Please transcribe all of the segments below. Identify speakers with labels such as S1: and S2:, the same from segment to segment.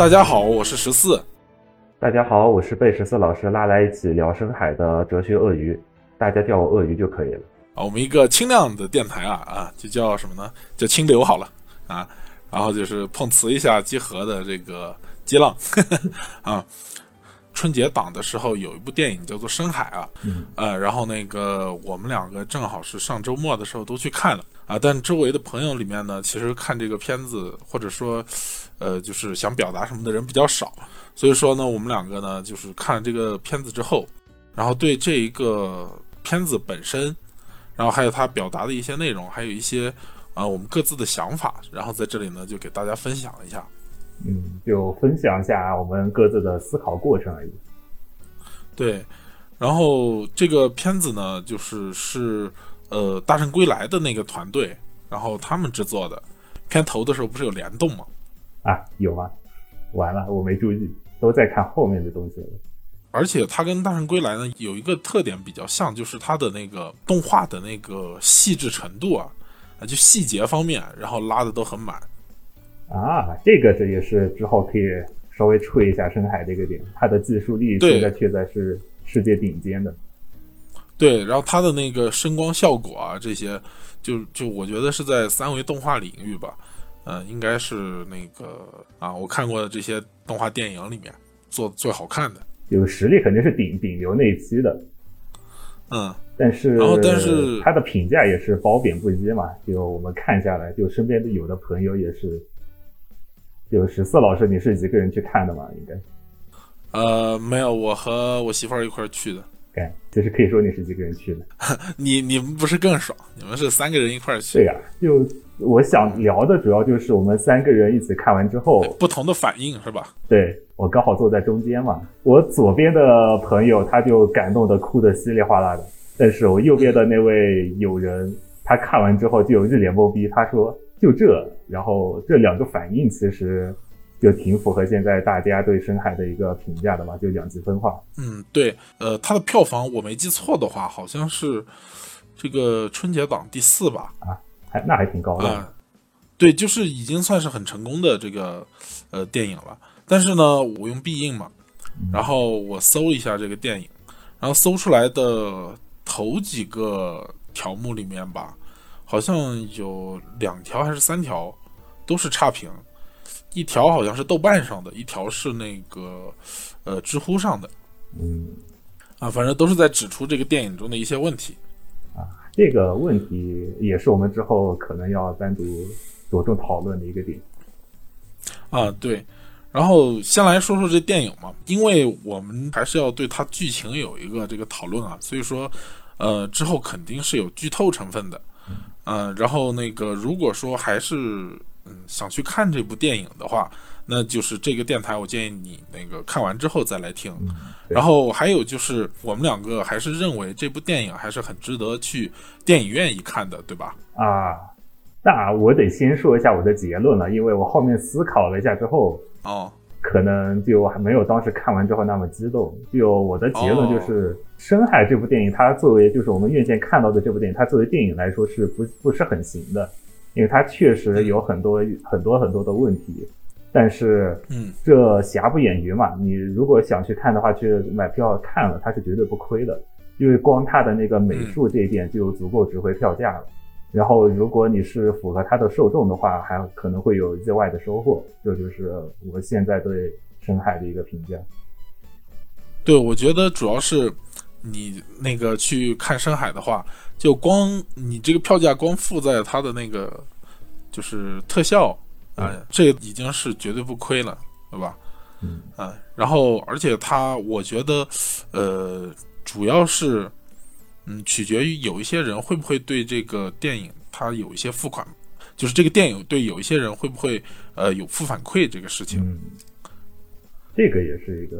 S1: 大家好，我是十四。
S2: 大家好，我是被十四老师拉来一起聊深海的哲学鳄鱼，大家叫我鳄鱼就可以了。
S1: 啊，我们一个轻量的电台啊啊，就叫什么呢？叫清流好了啊。然后就是碰瓷一下集合的这个激浪 啊。春节档的时候有一部电影叫做《深海》啊，呃，然后那个我们两个正好是上周末的时候都去看了啊，但周围的朋友里面呢，其实看这个片子或者说，呃，就是想表达什么的人比较少，所以说呢，我们两个呢，就是看了这个片子之后，然后对这一个片子本身，然后还有它表达的一些内容，还有一些啊我们各自的想法，然后在这里呢就给大家分享一下。
S2: 嗯，就分享一下我们各自的思考过程而已。
S1: 对，然后这个片子呢，就是是呃《大圣归来》的那个团队，然后他们制作的。片头的时候不是有联动吗？
S2: 啊，有啊。完了，我没注意，都在看后面的东西了。
S1: 而且它跟《大圣归来》呢有一个特点比较像，就是它的那个动画的那个细致程度啊，啊，就细节方面，然后拉的都很满。
S2: 啊，这个这也是之后可以稍微吹一下深海这个点，它的技术力现在确在是世界顶尖的。
S1: 对，然后它的那个声光效果啊，这些就就我觉得是在三维动画领域吧，嗯，应该是那个啊，我看过的这些动画电影里面做最好看的。
S2: 有实力肯定是顶顶流那一期的。
S1: 嗯，
S2: 但是
S1: 然后但是
S2: 他的评价也是褒贬不一嘛，就我们看下来，就身边的有的朋友也是。就十四老师，你是一个人去看的嘛？应该，
S1: 呃，没有，我和我媳妇儿一块儿去的。
S2: 哎，就是可以说你是一个人去的。
S1: 你你们不是更爽？你们是三个人一块儿去。
S2: 对呀，就我想聊的主要就是我们三个人一起看完之后
S1: 不同的反应是吧？
S2: 对我刚好坐在中间嘛，我左边的朋友他就感动的哭的稀里哗啦的，但是我右边的那位友人他看完之后就一脸懵逼，他说。就这，然后这两个反应其实就挺符合现在大家对深海的一个评价的嘛，就两极分化。
S1: 嗯，对，呃，它的票房我没记错的话，好像是这个春节档第四吧？
S2: 啊，还那还挺高的。
S1: 对，就是已经算是很成功的这个呃电影了。但是呢，我用必应嘛，然后我搜一下这个电影，然后搜出来的头几个条目里面吧。好像有两条还是三条，都是差评，一条好像是豆瓣上的，一条是那个呃知乎上的，
S2: 嗯，
S1: 啊，反正都是在指出这个电影中的一些问题，
S2: 啊，这个问题也是我们之后可能要单独着重讨论的一个点，
S1: 啊，对，然后先来说说这电影嘛，因为我们还是要对它剧情有一个这个讨论啊，所以说呃之后肯定是有剧透成分的。嗯，然后那个，如果说还是嗯想去看这部电影的话，那就是这个电台，我建议你那个看完之后再来听。然后还有就是，我们两个还是认为这部电影还是很值得去电影院一看的，对吧？
S2: 啊，那我得先说一下我的结论了，因为我后面思考了一下之后，
S1: 哦。
S2: 可能就还没有当时看完之后那么激动。就我的结论就是，《深海》这部电影，它作为就是我们院线看到的这部电影，它作为电影来说是不不是很行的，因为它确实有很多很多很多的问题。但是，
S1: 嗯，
S2: 这瑕不掩瑜嘛。你如果想去看的话，去买票看了，它是绝对不亏的，因为光它的那个美术这一点就足够值回票价了。然后，如果你是符合它的受众的话，还可能会有意外的收获。这就是我现在对深海的一个评价。
S1: 对，我觉得主要是你那个去看深海的话，就光你这个票价光附在它的那个就是特效啊，这已经是绝对不亏了，对吧？
S2: 嗯。
S1: 啊，然后而且它，我觉得，呃，主要是。嗯，取决于有一些人会不会对这个电影他有一些付款，就是这个电影对有一些人会不会呃有负反馈这个事情。
S2: 嗯，这个也是一个。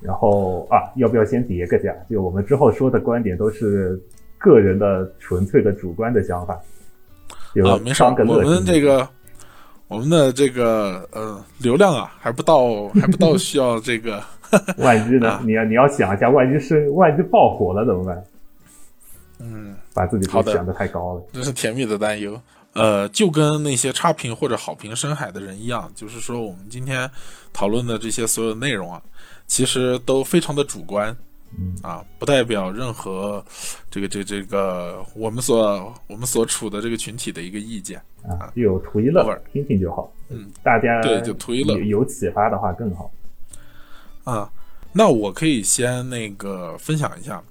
S2: 然后啊，要不要先叠个价？就我们之后说的观点都是个人的纯粹的主观的想法。
S1: 啊，没事，我们这个我们的这个呃流量啊还不到，还不到需要这个。
S2: 万一呢？你要你要想一下，万一是万一爆火了怎么办？
S1: 嗯，
S2: 把自己想的太高了，
S1: 这是甜蜜的担忧。呃，就跟那些差评或者好评深海的人一样，就是说我们今天讨论的这些所有内容啊，其实都非常的主观，啊，不代表任何这个这这个我们所我们所处的这个群体的一个意见
S2: 啊，就图一乐，听听就好。
S1: 嗯，
S2: 大家
S1: 对就图一乐，
S2: 有启发的话更好。
S1: 啊，那我可以先那个分享一下，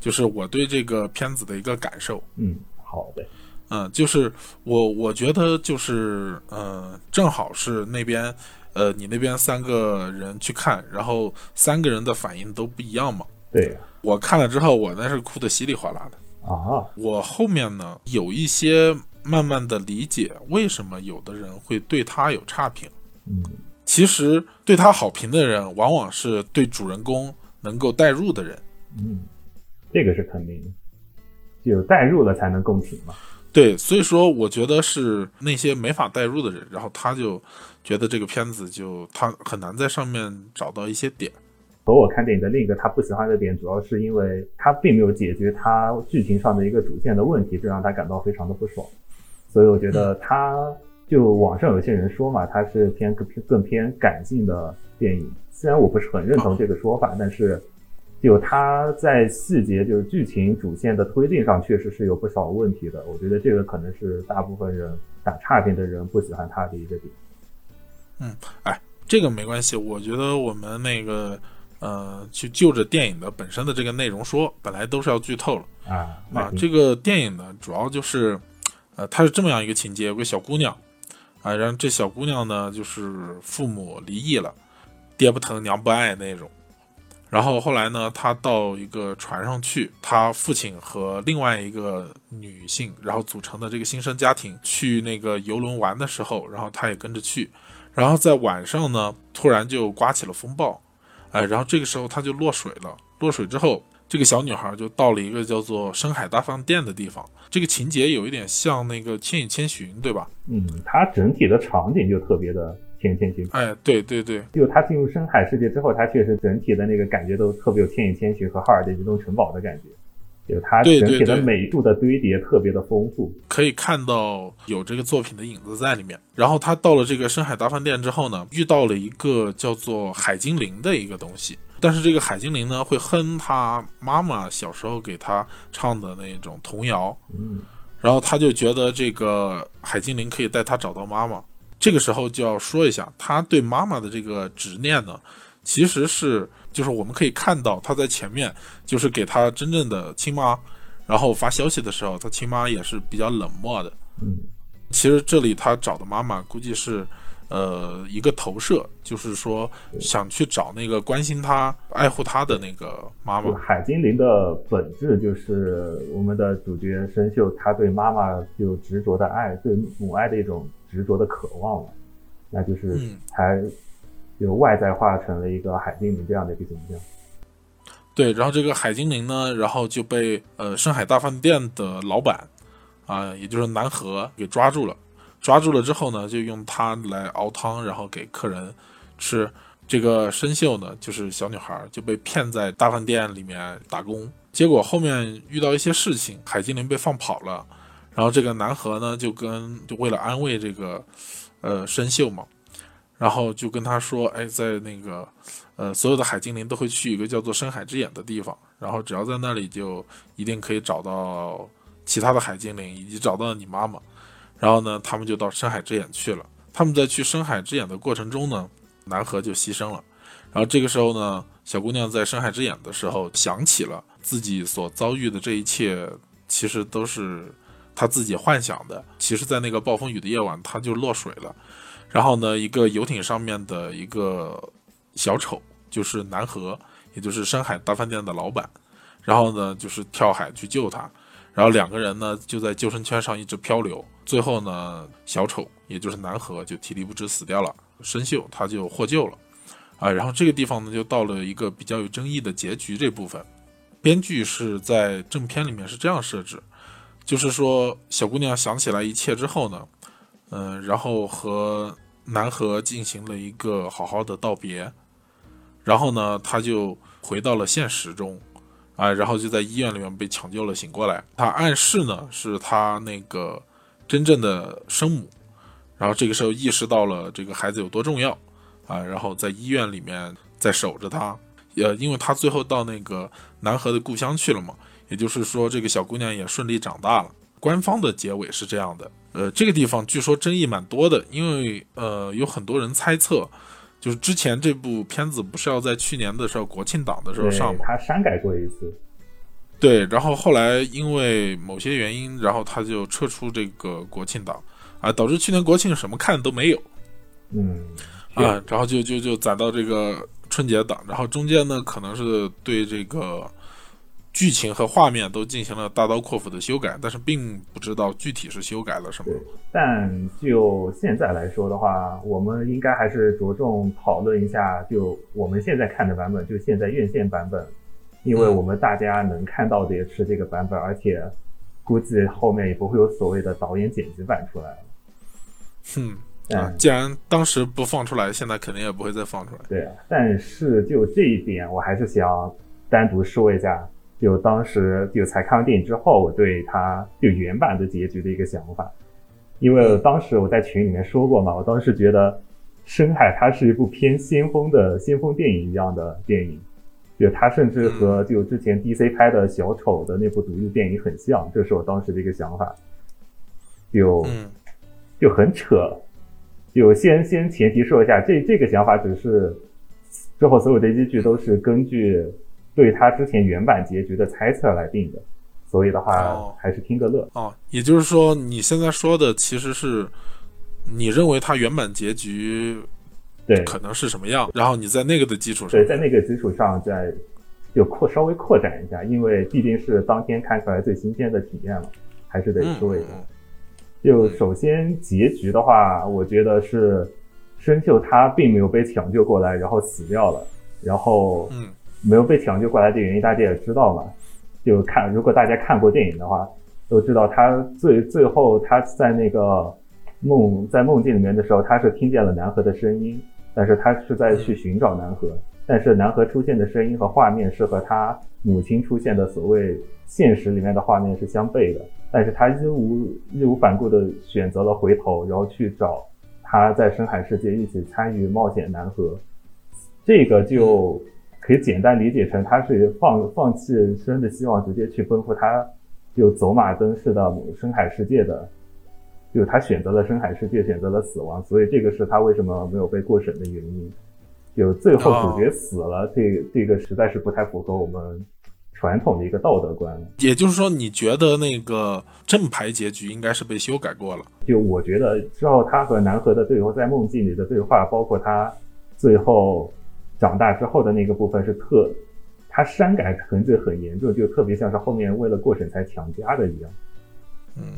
S1: 就是我对这个片子的一个感受。
S2: 嗯，好的。
S1: 嗯，就是我我觉得就是呃，正好是那边呃，你那边三个人去看，然后三个人的反应都不一样嘛。
S2: 对，
S1: 我看了之后，我那是哭的稀里哗啦的
S2: 啊。
S1: 我后面呢有一些慢慢的理解，为什么有的人会对他有差评。
S2: 嗯，
S1: 其实对他好评的人，往往是对主人公能够代入的人。
S2: 嗯，这个是肯定的，有代入了才能共情嘛。
S1: 对，所以说我觉得是那些没法代入的人，然后他就觉得这个片子就他很难在上面找到一些点。
S2: 和我看电影的另一个他不喜欢的点，主要是因为他并没有解决他剧情上的一个主线的问题，这让他感到非常的不爽。所以我觉得他就网上有些人说嘛，他是偏更更偏感性的电影，虽然我不是很认同这个说法，但是。就他在细节，就是剧情主线的推进上，确实是有不少问题的。我觉得这个可能是大部分人打差评的人不喜欢他的一个点。
S1: 嗯，哎，这个没关系。我觉得我们那个呃，去就着电影的本身的这个内容说，本来都是要剧透了
S2: 啊
S1: 啊。这个电影呢，主要就是呃，它是这么样一个情节：有个小姑娘啊，然后这小姑娘呢，就是父母离异了，爹不疼娘不爱那种。然后后来呢，她到一个船上去，她父亲和另外一个女性，然后组成的这个新生家庭去那个游轮玩的时候，然后她也跟着去。然后在晚上呢，突然就刮起了风暴，哎，然后这个时候他就落水了。落水之后，这个小女孩就到了一个叫做深海大饭店的地方。这个情节有一点像那个《千与千寻》，对吧？
S2: 嗯，它整体的场景就特别的。千与千寻，
S1: 哎，对对对，
S2: 就他进入深海世界之后，他确实整体的那个感觉都特别有千与千寻和哈尔的移动城堡的感觉，就它整体的美术的堆叠特别的丰富，
S1: 可以看到有这个作品的影子在里面。然后他到了这个深海大饭店之后呢，遇到了一个叫做海精灵的一个东西，但是这个海精灵呢会哼他妈妈小时候给他唱的那种童谣，
S2: 嗯，
S1: 然后他就觉得这个海精灵可以带他找到妈妈。这个时候就要说一下，他对妈妈的这个执念呢，其实是就是我们可以看到他在前面就是给他真正的亲妈，然后发消息的时候，他亲妈也是比较冷漠的。
S2: 嗯，
S1: 其实这里他找的妈妈估计是呃一个投射，就是说想去找那个关心他、爱护他的那个妈妈。
S2: 海精灵的本质就是我们的主角生锈，他对妈妈就执着的爱，对母爱的一种。执着的渴望了，那就是才就外在化成了一个海精灵这样的一个形象。
S1: 对，然后这个海精灵呢，然后就被呃深海大饭店的老板啊，也就是南河给抓住了。抓住了之后呢，就用它来熬汤，然后给客人吃。这个生锈呢，就是小女孩就被骗在大饭店里面打工，结果后面遇到一些事情，海精灵被放跑了。然后这个南河呢，就跟就为了安慰这个，呃，生锈嘛，然后就跟他说，哎，在那个，呃，所有的海精灵都会去一个叫做深海之眼的地方，然后只要在那里，就一定可以找到其他的海精灵，以及找到你妈妈。然后呢，他们就到深海之眼去了。他们在去深海之眼的过程中呢，南河就牺牲了。然后这个时候呢，小姑娘在深海之眼的时候，想起了自己所遭遇的这一切，其实都是。她自己幻想的，其实，在那个暴风雨的夜晚，她就落水了。然后呢，一个游艇上面的一个小丑，就是南河，也就是深海大饭店的老板。然后呢，就是跳海去救他。然后两个人呢，就在救生圈上一直漂流。最后呢，小丑，也就是南河，就体力不支死掉了。生锈，他就获救了。啊，然后这个地方呢，就到了一个比较有争议的结局这部分。编剧是在正片里面是这样设置。就是说，小姑娘想起来一切之后呢，嗯，然后和南河进行了一个好好的道别，然后呢，他就回到了现实中，啊，然后就在医院里面被抢救了，醒过来。他暗示呢，是他那个真正的生母，然后这个时候意识到了这个孩子有多重要啊，然后在医院里面在守着他，呃，因为他最后到那个南河的故乡去了嘛，也就是说这个小姑娘也顺利长大了。官方的结尾是这样的，呃，这个地方据说争议蛮多的，因为呃有很多人猜测，就是之前这部片子不是要在去年的时候国庆档的时候上吗？
S2: 他删改过一次。
S1: 对，然后后来因为某些原因，然后他就撤出这个国庆档，啊，导致去年国庆什么看都没有，
S2: 嗯，
S1: 啊，然后就就就攒到这个春节档，然后中间呢可能是对这个剧情和画面都进行了大刀阔斧的修改，但是并不知道具体是修改了什么。
S2: 但就现在来说的话，我们应该还是着重讨论一下，就我们现在看的版本，就现在院线版本。因为我们大家能看到的也是这个版本，而且估计后面也不会有所谓的导演剪辑版出来了。
S1: 嗯，啊，既然当时不放出来，现在肯定也不会再放出来。
S2: 对啊，但是就这一点，我还是想单独说一下，就当时就才看完电影之后，我对他就原版的结局的一个想法。因为当时我在群里面说过嘛，我当时觉得《深海》它是一部偏先锋的先锋电影一样的电影。就它甚至和就之前 DC 拍的小丑的那部独立电影很像，这是我当时的一个想法。就就很扯，就先先前提说一下，这这个想法只是之后所有的依据都是根据对他之前原版结局的猜测来定的，所以的话还是听个乐。
S1: 哦，也就是说你现在说的其实是你认为他原版结局。
S2: 对，
S1: 可能是什么样？然后你在那个的基础上，
S2: 对，在那个基础上再就扩稍微扩展一下，因为毕竟是当天看出来最新鲜的体验了，还是得说一下。就首先结局的话，我觉得是生锈他并没有被抢救过来，然后死掉了。然后，
S1: 嗯，
S2: 没有被抢救过来的原因大家也知道嘛。就看如果大家看过电影的话，都知道他最最后他在那个梦在梦境里面的时候，他是听见了南河的声音。但是他是在去寻找南河，但是南河出现的声音和画面是和他母亲出现的所谓现实里面的画面是相悖的，但是他义无义无反顾的选择了回头，然后去找他在深海世界一起参与冒险南河，这个就可以简单理解成他是放放弃生的希望，直接去奔赴他就走马灯似的深海世界的。就他选择了深海世界，选择了死亡，所以这个是他为什么没有被过审的原因。就最后主角死了，这这个实在是不太符合我们传统的一个道德观。
S1: 也就是说，你觉得那个正牌结局应该是被修改过了？
S2: 就我觉得之后他和南河的对话，在梦境里的对话，包括他最后长大之后的那个部分，是特他删改痕迹很严重，就特别像是后面为了过审才强加的一样。
S1: 嗯。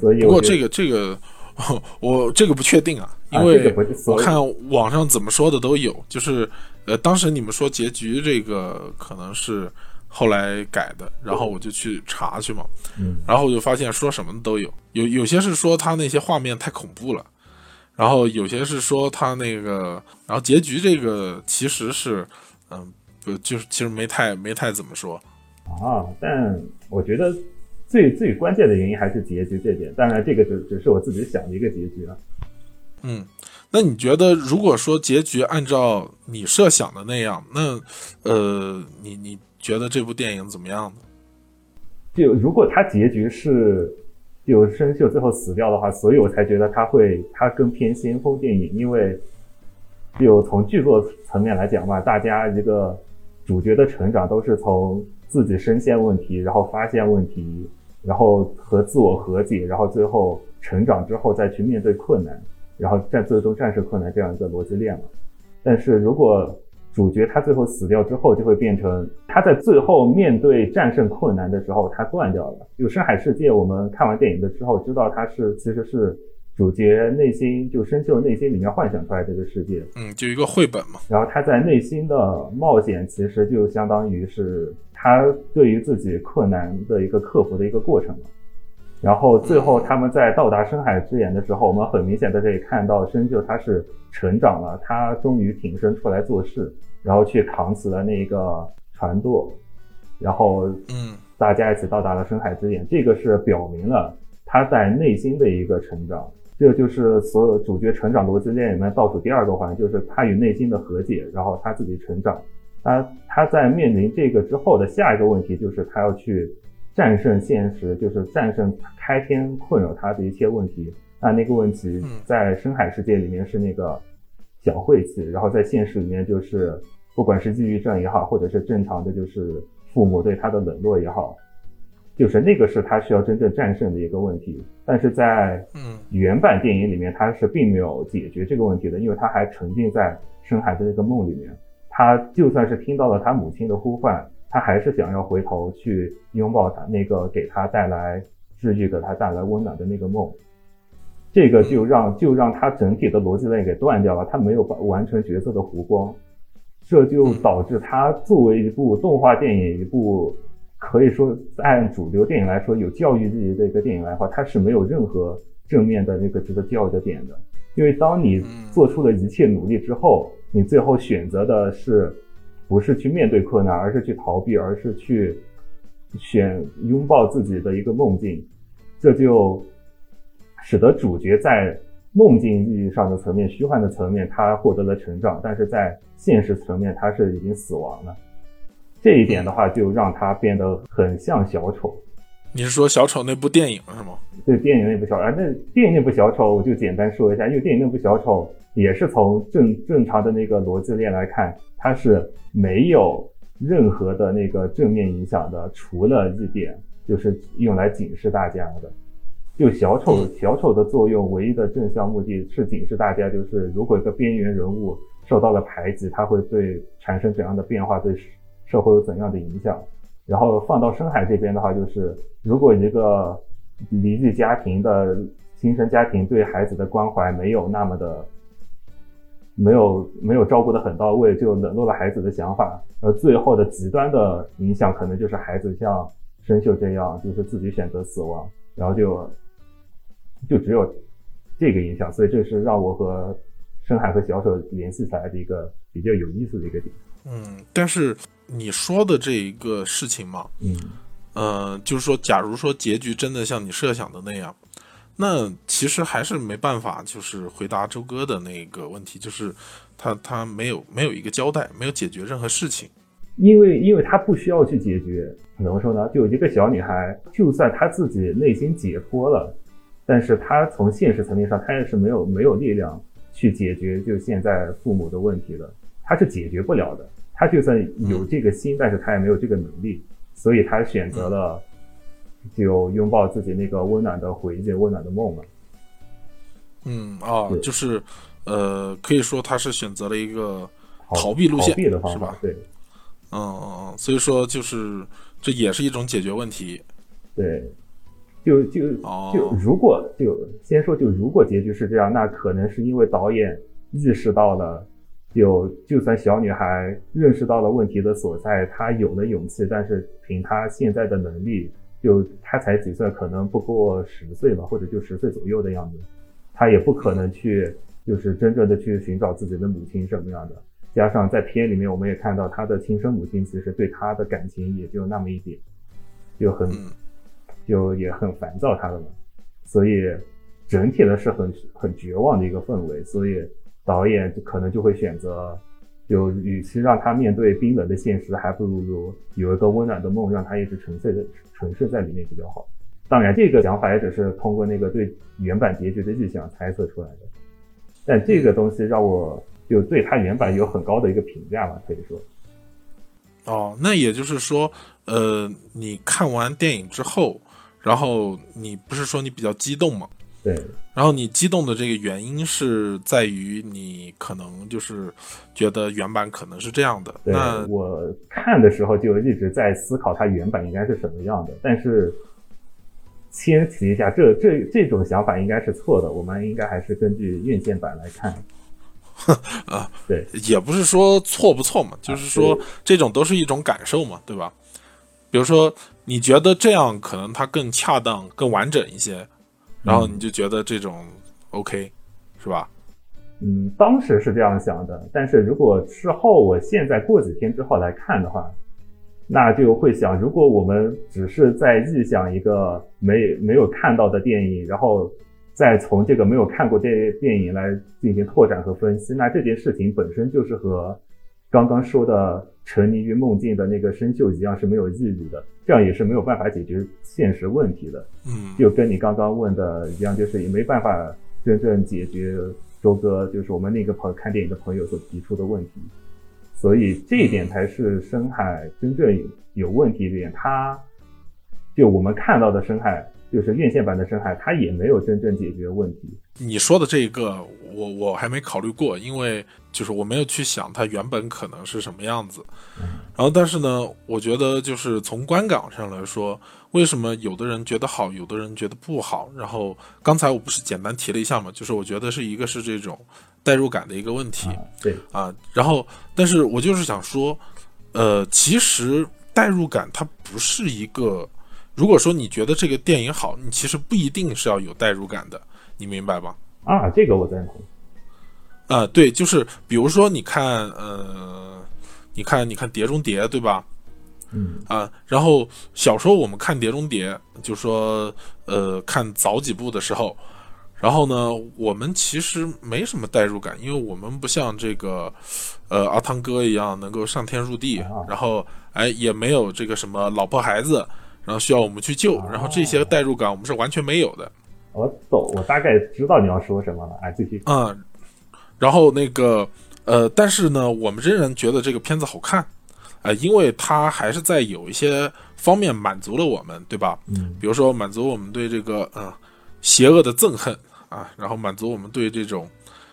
S2: 所以，
S1: 不过这个这个，我这个不确定啊，因为我看网上怎么说的都有，就是呃，当时你们说结局这个可能是后来改的，然后我就去查去嘛，
S2: 嗯，
S1: 然后我就发现说什么的都有，有有些是说他那些画面太恐怖了，然后有些是说他那个，然后结局这个其实是，嗯，不就是其实没太没太怎么说
S2: 啊，但我觉得。最最关键的原因还是结局这点，当然这个只只是我自己想的一个结局啊。
S1: 嗯，那你觉得如果说结局按照你设想的那样，那呃，你你觉得这部电影怎么样呢？
S2: 就如果它结局是就生锈最后死掉的话，所以我才觉得他会他更偏先锋电影，因为就从剧作层面来讲嘛，大家一个主角的成长都是从自己深陷问题，然后发现问题。然后和自我和解，然后最后成长之后再去面对困难，然后战最终战胜困难这样一个逻辑链嘛。但是如果主角他最后死掉之后，就会变成他在最后面对战胜困难的时候他断掉了。有深海世界，我们看完电影的之后知道他是其实是主角内心就深秀内心里面幻想出来这个世界，
S1: 嗯，就一个绘本嘛。
S2: 然后他在内心的冒险其实就相当于是。他对于自己困难的一个克服的一个过程然后最后他们在到达深海之眼的时候，我们很明显的可以看到深秀他是成长了，他终于挺身出来做事，然后去扛起了那个船舵，然后
S1: 嗯，
S2: 大家一起到达了深海之眼，这个是表明了他在内心的一个成长。这就是所有主角成长逻辑链里面倒数第二个环，就是他与内心的和解，然后他自己成长。他他在面临这个之后的下一个问题，就是他要去战胜现实，就是战胜开天困扰他的一切问题。那那个问题在深海世界里面是那个小晦气，然后在现实里面就是不管是抑郁症也好，或者是正常的就是父母对他的冷落也好。就是那个是他需要真正战胜的一个问题，但是在原版电影里面，他是并没有解决这个问题的，因为他还沉浸在深海的那个梦里面。他就算是听到了他母亲的呼唤，他还是想要回头去拥抱他那个给他带来治愈、给他带来温暖的那个梦。这个就让就让他整体的逻辑链给断掉了，他没有完成角色的弧光，这就导致他作为一部动画电影一部。可以说，按主流电影来说，有教育意义的一个电影来话，它是没有任何正面的那个值得教育的点的。因为当你做出了一切努力之后，你最后选择的是，不是去面对困难，而是去逃避，而是去选拥抱自己的一个梦境，这就使得主角在梦境意义上的层面、虚幻的层面，他获得了成长，但是在现实层面，他是已经死亡了。这一点的话，就让他变得很像小丑。
S1: 你是说小丑那部电影是吗？
S2: 对，电影那部小啊，那电影那部小丑，我就简单说一下，因为电影那部小丑也是从正正常的那个逻辑链来看，它是没有任何的那个正面影响的，除了一点就是用来警示大家的。就小丑，小丑的作用唯一的正向目的是警示大家，就是如果一个边缘人物受到了排挤，他会对产生怎样的变化，对。社会有怎样的影响？然后放到深海这边的话，就是如果一个离异家庭的新生家庭对孩子的关怀没有那么的，没有没有照顾的很到位，就冷落了孩子的想法，而最后的极端的影响可能就是孩子像生锈这样，就是自己选择死亡，然后就就只有这个影响，所以这是让我和深海和小丑联系起来的一个比较有意思的一个点。
S1: 嗯，但是。你说的这一个事情嘛，
S2: 嗯，
S1: 呃，就是说，假如说结局真的像你设想的那样，那其实还是没办法，就是回答周哥的那个问题，就是他他没有没有一个交代，没有解决任何事情，
S2: 因为因为他不需要去解决，怎么说呢？就一个小女孩，就算她自己内心解脱了，但是他从现实层面上，他也是没有没有力量去解决就现在父母的问题的，他是解决不了的。他就算有这个心，但是他也没有这个能力，所以他选择了就拥抱自己那个温暖的回忆、温暖的梦嘛。
S1: 嗯，啊，就是呃，可以说他是选择了一个逃避路线，是吧？
S2: 对，
S1: 嗯嗯嗯，所以说就是这也是一种解决问题。
S2: 对，就就就如果就先说，就如果结局是这样，那可能是因为导演意识到了。就就算小女孩认识到了问题的所在，她有了勇气，但是凭她现在的能力，就她才几岁，可能不过十岁吧，或者就十岁左右的样子，她也不可能去，就是真正的去寻找自己的母亲什么样的。加上在片里面，我们也看到她的亲生母亲其实对她的感情也就那么一点，就很，就也很烦躁他的嘛，所以整体的是很很绝望的一个氛围，所以。导演可能就会选择，就与其让他面对冰冷的现实，还不如有一个温暖的梦，让他一直沉睡在沉睡在里面比较好。当然，这个想法也只是通过那个对原版结局的预想猜测出来的。但这个东西让我就对他原版有很高的一个评价吧，可以说。
S1: 哦，那也就是说，呃，你看完电影之后，然后你不是说你比较激动吗？
S2: 对，
S1: 然后你激动的这个原因是在于你可能就是觉得原版可能是这样的。那
S2: 我看的时候就一直在思考它原版应该是什么样的，但是先提一下，这这这种想法应该是错的，我们应该还是根据院线版来看。
S1: 啊，
S2: 对，
S1: 也不是说错不错嘛，就是说这种都是一种感受嘛，对吧？比如说你觉得这样可能它更恰当、更完整一些。然后你就觉得这种 OK，是吧？
S2: 嗯，当时是这样想的，但是如果事后我现在过几天之后来看的话，那就会想，如果我们只是在臆想一个没没有看到的电影，然后再从这个没有看过电电影来进行拓展和分析，那这件事情本身就是和刚刚说的沉溺于梦境的那个生锈一样是没有意义的，这样也是没有办法解决现实问题的。
S1: 嗯，
S2: 就跟你刚刚问的一样，就是也没办法真正解决周哥就是我们那个朋看电影的朋友所提出的问题。所以这一点才是深海真正有问题的点，它就我们看到的深海，就是院线版的深海，它也没有真正解决问题。
S1: 你说的这个，我我还没考虑过，因为就是我没有去想它原本可能是什么样子。然后，但是呢，我觉得就是从观感上来说，为什么有的人觉得好，有的人觉得不好？然后刚才我不是简单提了一下嘛，就是我觉得是一个是这种。代入感的一个问题，
S2: 对
S1: 啊，然后，但是我就是想说，呃，其实代入感它不是一个，如果说你觉得这个电影好，你其实不一定是要有代入感的，你明白吧？
S2: 啊，这个我赞同。
S1: 啊，对，就是比如说，你看，呃，你看，你看《碟中谍》，对吧？
S2: 嗯
S1: 啊，然后小时候我们看《碟中谍》，就说，呃，看早几部的时候。然后呢，我们其实没什么代入感，因为我们不像这个，呃，阿汤哥一样能够上天入地，然后哎也没有这个什么老婆孩子，然后需要我们去救，然后这些代入感我们是完全没有的。
S2: 我懂，我大概知道你要说什么了，哎，继续。
S1: 嗯，然后那个呃，但是呢，我们仍然觉得这个片子好看，啊，因为它还是在有一些方面满足了我们，对吧？
S2: 嗯，
S1: 比如说满足我们对这个嗯邪恶的憎恨。啊，然后满足我们对这种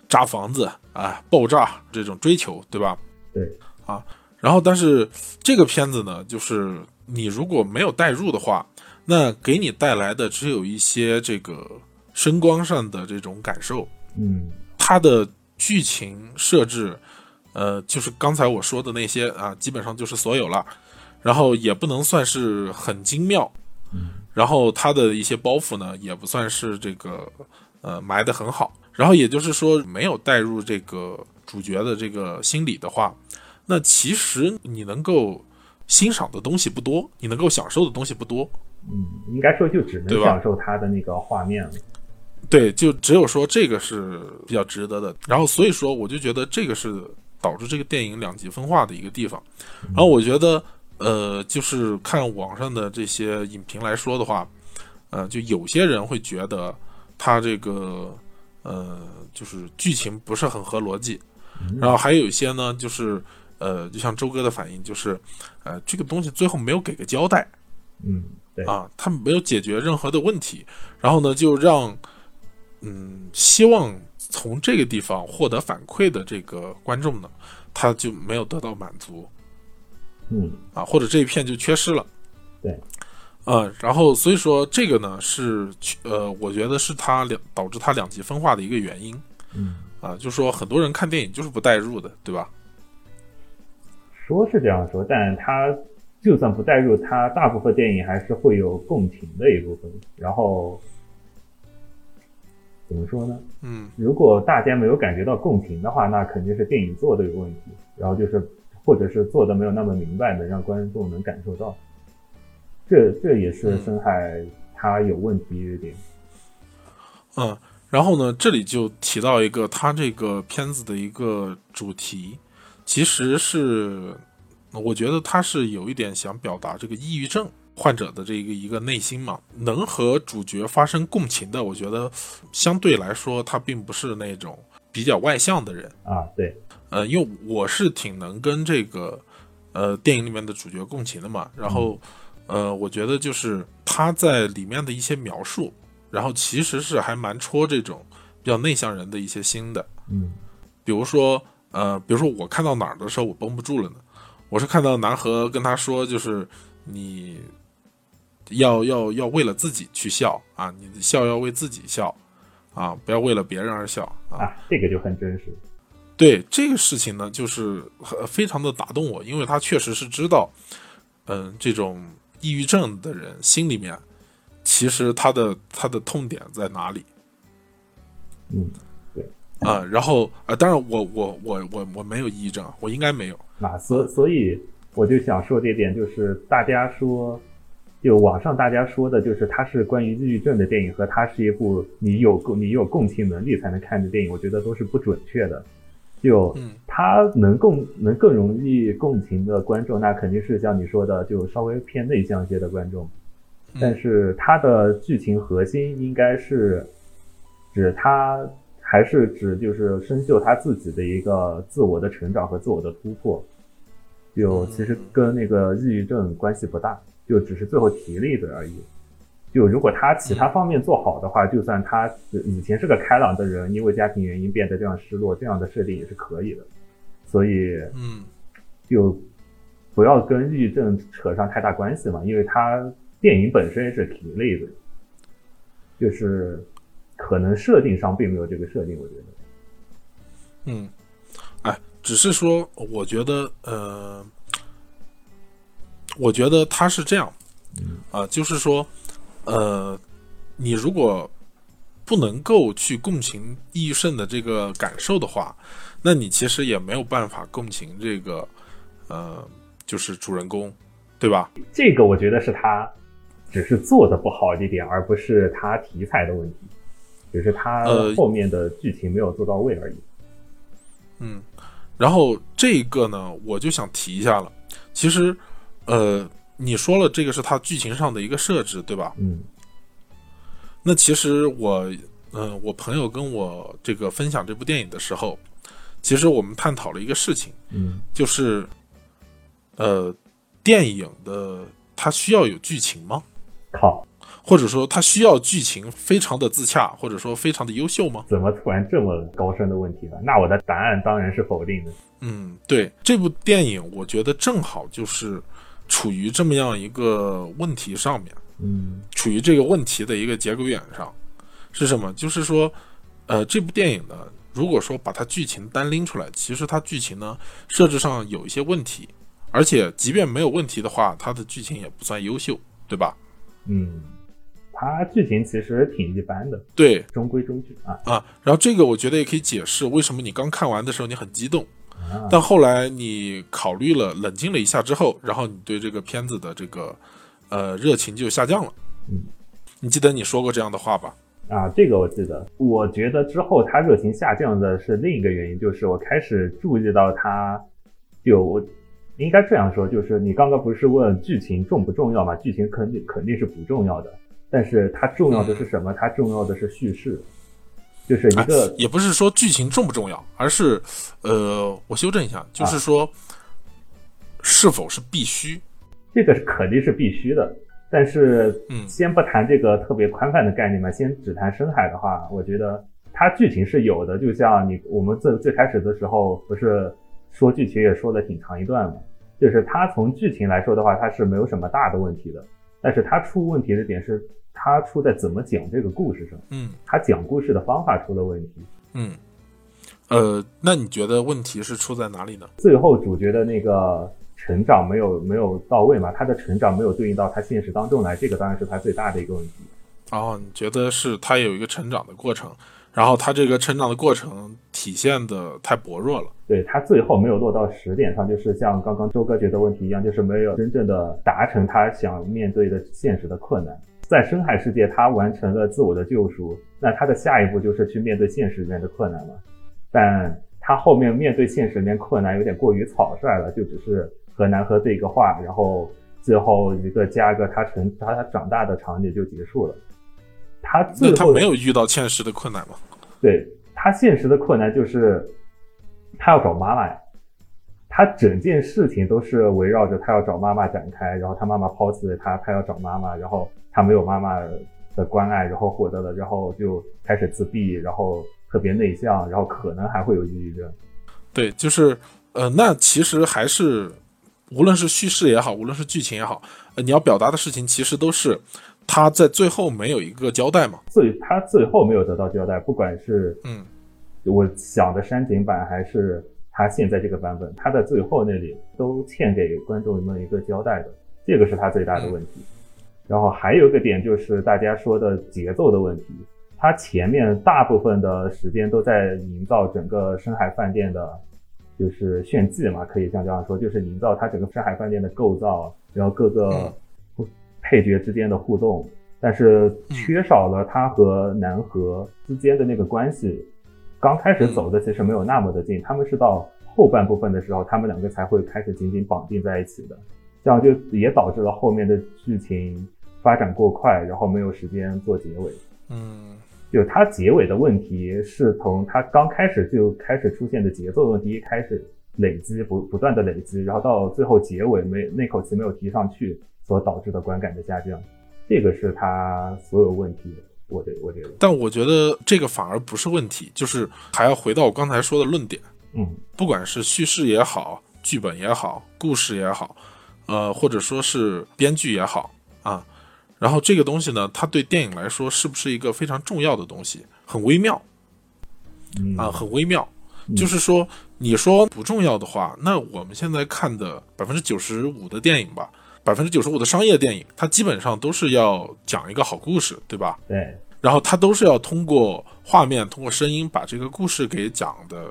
S1: 炸房子啊、爆炸这种追求，对吧？
S2: 对，
S1: 啊，然后但是这个片子呢，就是你如果没有代入的话，那给你带来的只有一些这个声光上的这种感受。
S2: 嗯，
S1: 它的剧情设置，呃，就是刚才我说的那些啊，基本上就是所有了，然后也不能算是很精妙。
S2: 嗯，
S1: 然后它的一些包袱呢，也不算是这个。呃，埋得很好，然后也就是说，没有带入这个主角的这个心理的话，那其实你能够欣赏的东西不多，你能够享受的东西不多。
S2: 嗯，应该说就只能享受它的那个画面了。
S1: 对，就只有说这个是比较值得的。然后所以说，我就觉得这个是导致这个电影两极分化的一个地方。然后我觉得，呃，就是看网上的这些影评来说的话，呃，就有些人会觉得。它这个呃，就是剧情不是很合逻辑，然后还有一些呢，就是呃，就像周哥的反应，就是呃，这个东西最后没有给个交代，
S2: 嗯，对
S1: 啊，他没有解决任何的问题，然后呢，就让嗯，希望从这个地方获得反馈的这个观众呢，他就没有得到满足，
S2: 嗯，
S1: 啊，或者这一片就缺失了，
S2: 对。
S1: 呃，然后所以说这个呢是呃，我觉得是他两导致他两极分化的一个原因。
S2: 嗯，
S1: 啊，就说很多人看电影就是不代入的，对吧？
S2: 说是这样说，但他就算不代入，他大部分电影还是会有共情的一部分。然后怎么说呢？
S1: 嗯，
S2: 如果大家没有感觉到共情的话，那肯定是电影做的有问题。然后就是或者是做的没有那么明白，的让观众能感受到。这这也是深海它有问题的点。
S1: 嗯，然后呢，这里就提到一个，他这个片子的一个主题，其实是我觉得他是有一点想表达这个抑郁症患者的这个一个内心嘛，能和主角发生共情的，我觉得相对来说他并不是那种比较外向的人
S2: 啊。对，
S1: 呃，因为我是挺能跟这个呃电影里面的主角共情的嘛，然后。呃，我觉得就是他在里面的一些描述，然后其实是还蛮戳这种比较内向人的一些心的。
S2: 嗯，
S1: 比如说，呃，比如说我看到哪儿的时候我绷不住了呢？我是看到南河跟他说，就是你要要要为了自己去笑啊，你的笑要为自己笑啊，不要为了别人而笑啊。
S2: 这个就很真实。
S1: 对这个事情呢，就是非常的打动我，因为他确实是知道，嗯，这种。抑郁症的人心里面，其实他的他的痛点在哪里？
S2: 嗯，对
S1: 啊，然后啊，当然我我我我我没有抑郁症，我应该没有
S2: 啊，所所以我就想说这点，就是大家说，就网上大家说的，就是它是关于抑郁症的电影，和它是一部你有共你有共情能力才能看的电影，我觉得都是不准确的。就
S1: 嗯
S2: 它能共能更容易共情的观众，那肯定是像你说的，就稍微偏内向一些的观众。
S1: 嗯
S2: 但是它的剧情核心应该是指他还是指就是生锈他自己的一个自我的成长和自我的突破，就其实跟那个抑郁症关系不大，就只是最后提例子而已。就如果他其他方面做好的话，就算他以前是个开朗的人，因为家庭原因变得这样失落，这样的设定也是可以的。所以
S1: 嗯
S2: 就不要跟抑郁症扯上太大关系嘛，因为他电影本身是提例子，就是可能设定上并没有这个设定，我觉得。
S1: 嗯，哎，只是说，我觉得，呃，我觉得他是这样，啊、就是说，呃，你如果不能够去共情抑郁症的这个感受的话，那你其实也没有办法共情这个，呃，就是主人公，对吧？
S2: 这个我觉得是他只是做的不好一点，而不是他题材的问题，只是他
S1: 呃
S2: 后面的剧情没有做到位而已。
S1: 嗯，然后这个呢，我就想提一下了。其实，呃，你说了这个是它剧情上的一个设置，对吧？
S2: 嗯
S1: 那其实我，呃，我朋友跟我这个分享这部电影的时候，其实我们探讨了一个事情，
S2: 嗯
S1: 就是，呃，电影的它需要有剧情吗？
S2: 靠，
S1: 或者说它需要剧情非常的自洽，或者说非常的优秀吗？
S2: 怎么突然这么高深的问题了？那我的答案当然是否定的。
S1: 嗯，对，这部电影我觉得正好就是处于这么样一个问题上面，
S2: 嗯
S1: 处于这个问题的一个节骨眼上，是什么？就是说，呃，这部电影呢，如果说把它剧情单拎出来，其实它剧情呢设置上有一些问题，而且即便没有问题的话，它的剧情也不算优秀，对吧？
S2: 嗯，它剧情其实挺一般的，
S1: 对
S2: 中规中矩啊。
S1: 啊，然后这个我觉得也可以解释为什么你刚看完的时候你很激动，
S2: 啊
S1: 但后来你考虑了、冷静了一下之后，然后你对这个片子的这个呃热情就下降了。
S2: 嗯，
S1: 你记得你说过这样的话吧？
S2: 啊，这个我记得。我觉得之后他热情下降的是另一个原因，就是我开始注意到他，就我应该这样说，就是你刚刚不是问剧情重不重要嘛？剧情肯定肯定是不重要的，但是它重要的是什么？它重要的是叙事，就是一个
S1: 哎也不是说剧情重不重要，而是呃，我修正一下，
S2: 啊
S1: 就是说、是否是必须。
S2: 这个是肯定是必须的。但是，
S1: 嗯
S2: 先不谈这个特别宽泛的概念嘛，先只谈深海的话，我觉得它剧情是有的。就像你我们最最开始的时候不是说剧情也说了挺长一段嘛，就是它从剧情来说的话，它是没有什么大的问题的。但是他出问题的点是，他出在怎么讲这个故事上，
S1: 嗯
S2: 他讲故事的方法出了问题。
S1: 嗯，呃，那你觉得问题是出在哪里呢？
S2: 最后主角的那个成长没有没有到位嘛，他的成长没有对应到他现实当中来，这个当然是他最大的一个问题。
S1: 哦，你觉得是他有一个成长的过程，然后他这个成长的过程体现的太薄弱了。
S2: 对他最后没有落到实点上，就是像刚刚周哥觉得问题一样，就是没有真正的达成他想面对的现实的困难。在深海世界，他完成了自我的救赎，那他的下一步就是去面对现实里面的困难了。但他后面面对现实里面困难有点过于草率了，就只是和南河对一个话，然后最后一个加一个他成他他长大的场景就结束了。他最后
S1: 那他没有遇到现实的困难吗？
S2: 对他现实的困难就是他要找妈妈呀，他整件事情都是围绕着他要找妈妈展开，然后他妈妈抛弃了他，他要找妈妈，然后他没有妈妈的关爱，然后获得了，然后就开始自闭，然后特别内向，然后可能还会有抑郁症。
S1: 对，就是呃，那其实还是无论是叙事也好，无论是剧情也好，呃，你要表达的事情其实都是他在最后没有一个交代嘛。
S2: 最他最后没有得到交代，不管是
S1: 嗯
S2: 我想的删减版还是他现在这个版本，他在最后那里都欠给观众们一个交代的，这个是他最大的问题。然后还有一个点就是大家说的节奏的问题，他前面大部分的时间都在营造整个深海饭店的就是炫技嘛，可以像这样说，就是营造它整个山海饭店的构造，然后各个配角之间的互动，但是缺少了他和南河之间的那个关系。刚开始走的其实没有那么的近，他们是到后半部分的时候，他们两个才会开始紧紧绑定在一起的，这样就也导致了后面的剧情发展过快，然后没有时间做结尾。
S1: 嗯。
S2: 就它结尾的问题是从它刚开始就开始出现的节奏问题开始累积，不不断的累积，然后到最后结尾没那口气没有提上去所导致的观感的下降，这个是它所有问题。我这我觉得，
S1: 但我觉得这个反而不是问题，就是还要回到我刚才说的论点。
S2: 嗯，
S1: 不管是叙事也好，剧本也好，故事也好，呃，或者说是编剧也好啊。然后这个东西呢，它对电影来说是不是一个非常重要的东西？很微妙，啊，很微妙。就是说，你说不重要的话，那我们现在看的百分之九十五的电影吧，百分之九十五的商业电影，它基本上都是要讲一个好故事，对吧？
S2: 对。
S1: 然后它都是要通过画面、通过声音把这个故事给讲的，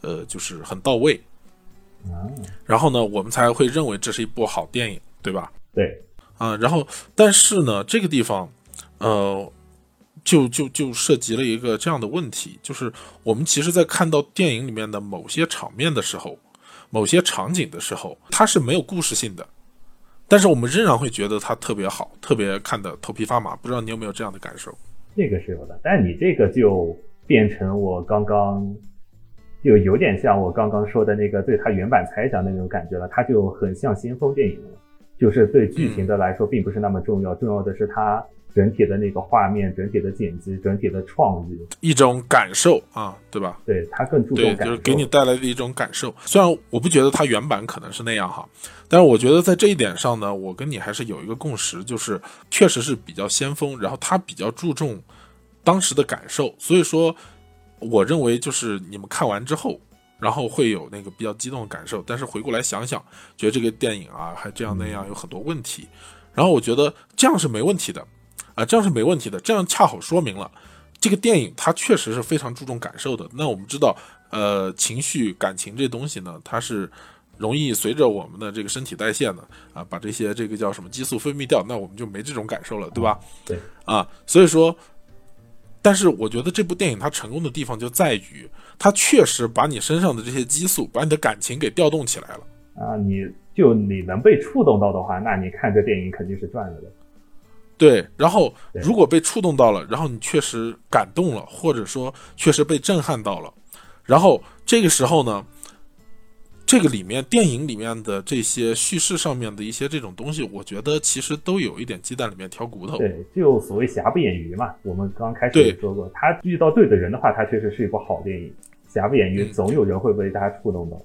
S1: 呃，就是很到位。然后呢，我们才会认为这是一部好电影，对吧？
S2: 对。
S1: 啊，然后，但是呢，这个地方，呃，就就就涉及了一个这样的问题，就是我们其实，在看到电影里面的某些场面的时候，某些场景的时候，它是没有故事性的，但是我们仍然会觉得它特别好，特别看的头皮发麻。不知道你有没有这样的感受？
S2: 这个是有的，但你这个就变成我刚刚，就有点像我刚刚说的那个对它原版猜想那种感觉了，它就很像先锋电影了。就是对剧情的来说，并不是那么重要，重要的是它整体的那个画面、整体的剪辑、整体的创意，
S1: 一种感受啊，对吧？
S2: 对，它更注重
S1: 感受，就是给你带来的一种感受。虽然我不觉得它原版可能是那样哈，但是我觉得在这一点上呢，我跟你还是有一个共识，就是确实是比较先锋，然后它比较注重当时的感受，所以说，我认为就是你们看完之后。然后会有那个比较激动的感受，但是回过来想想，觉得这个电影啊，还这样那样有很多问题。然后我觉得这样是没问题的，啊，这样是没问题的。这样恰好说明了这个电影它确实是非常注重感受的。那我们知道，呃，情绪、感情这东西呢，它是容易随着我们的这个身体代谢呢，啊，把这些这个叫什么激素分泌掉，那我们就没这种感受了，对吧？
S2: 对，
S1: 啊，所以说。但是我觉得这部电影它成功的地方就在于，它确实把你身上的这些激素，把你的感情给调动起来了
S2: 啊！你就你能被触动到的话，那你看这电影肯定是赚了的。
S1: 对，然后如果被触动到了，然后你确实感动了，或者说确实被震撼到了，然后这个时候呢？这个里面电影里面的这些叙事上面的一些这种东西，我觉得其实都有一点鸡蛋里面挑骨头。
S2: 对，就所谓瑕不掩瑜嘛。我们刚开始也说过，他遇到对的人的话，他确实是一部好电影。瑕不掩瑜，总有人会被大家触动到。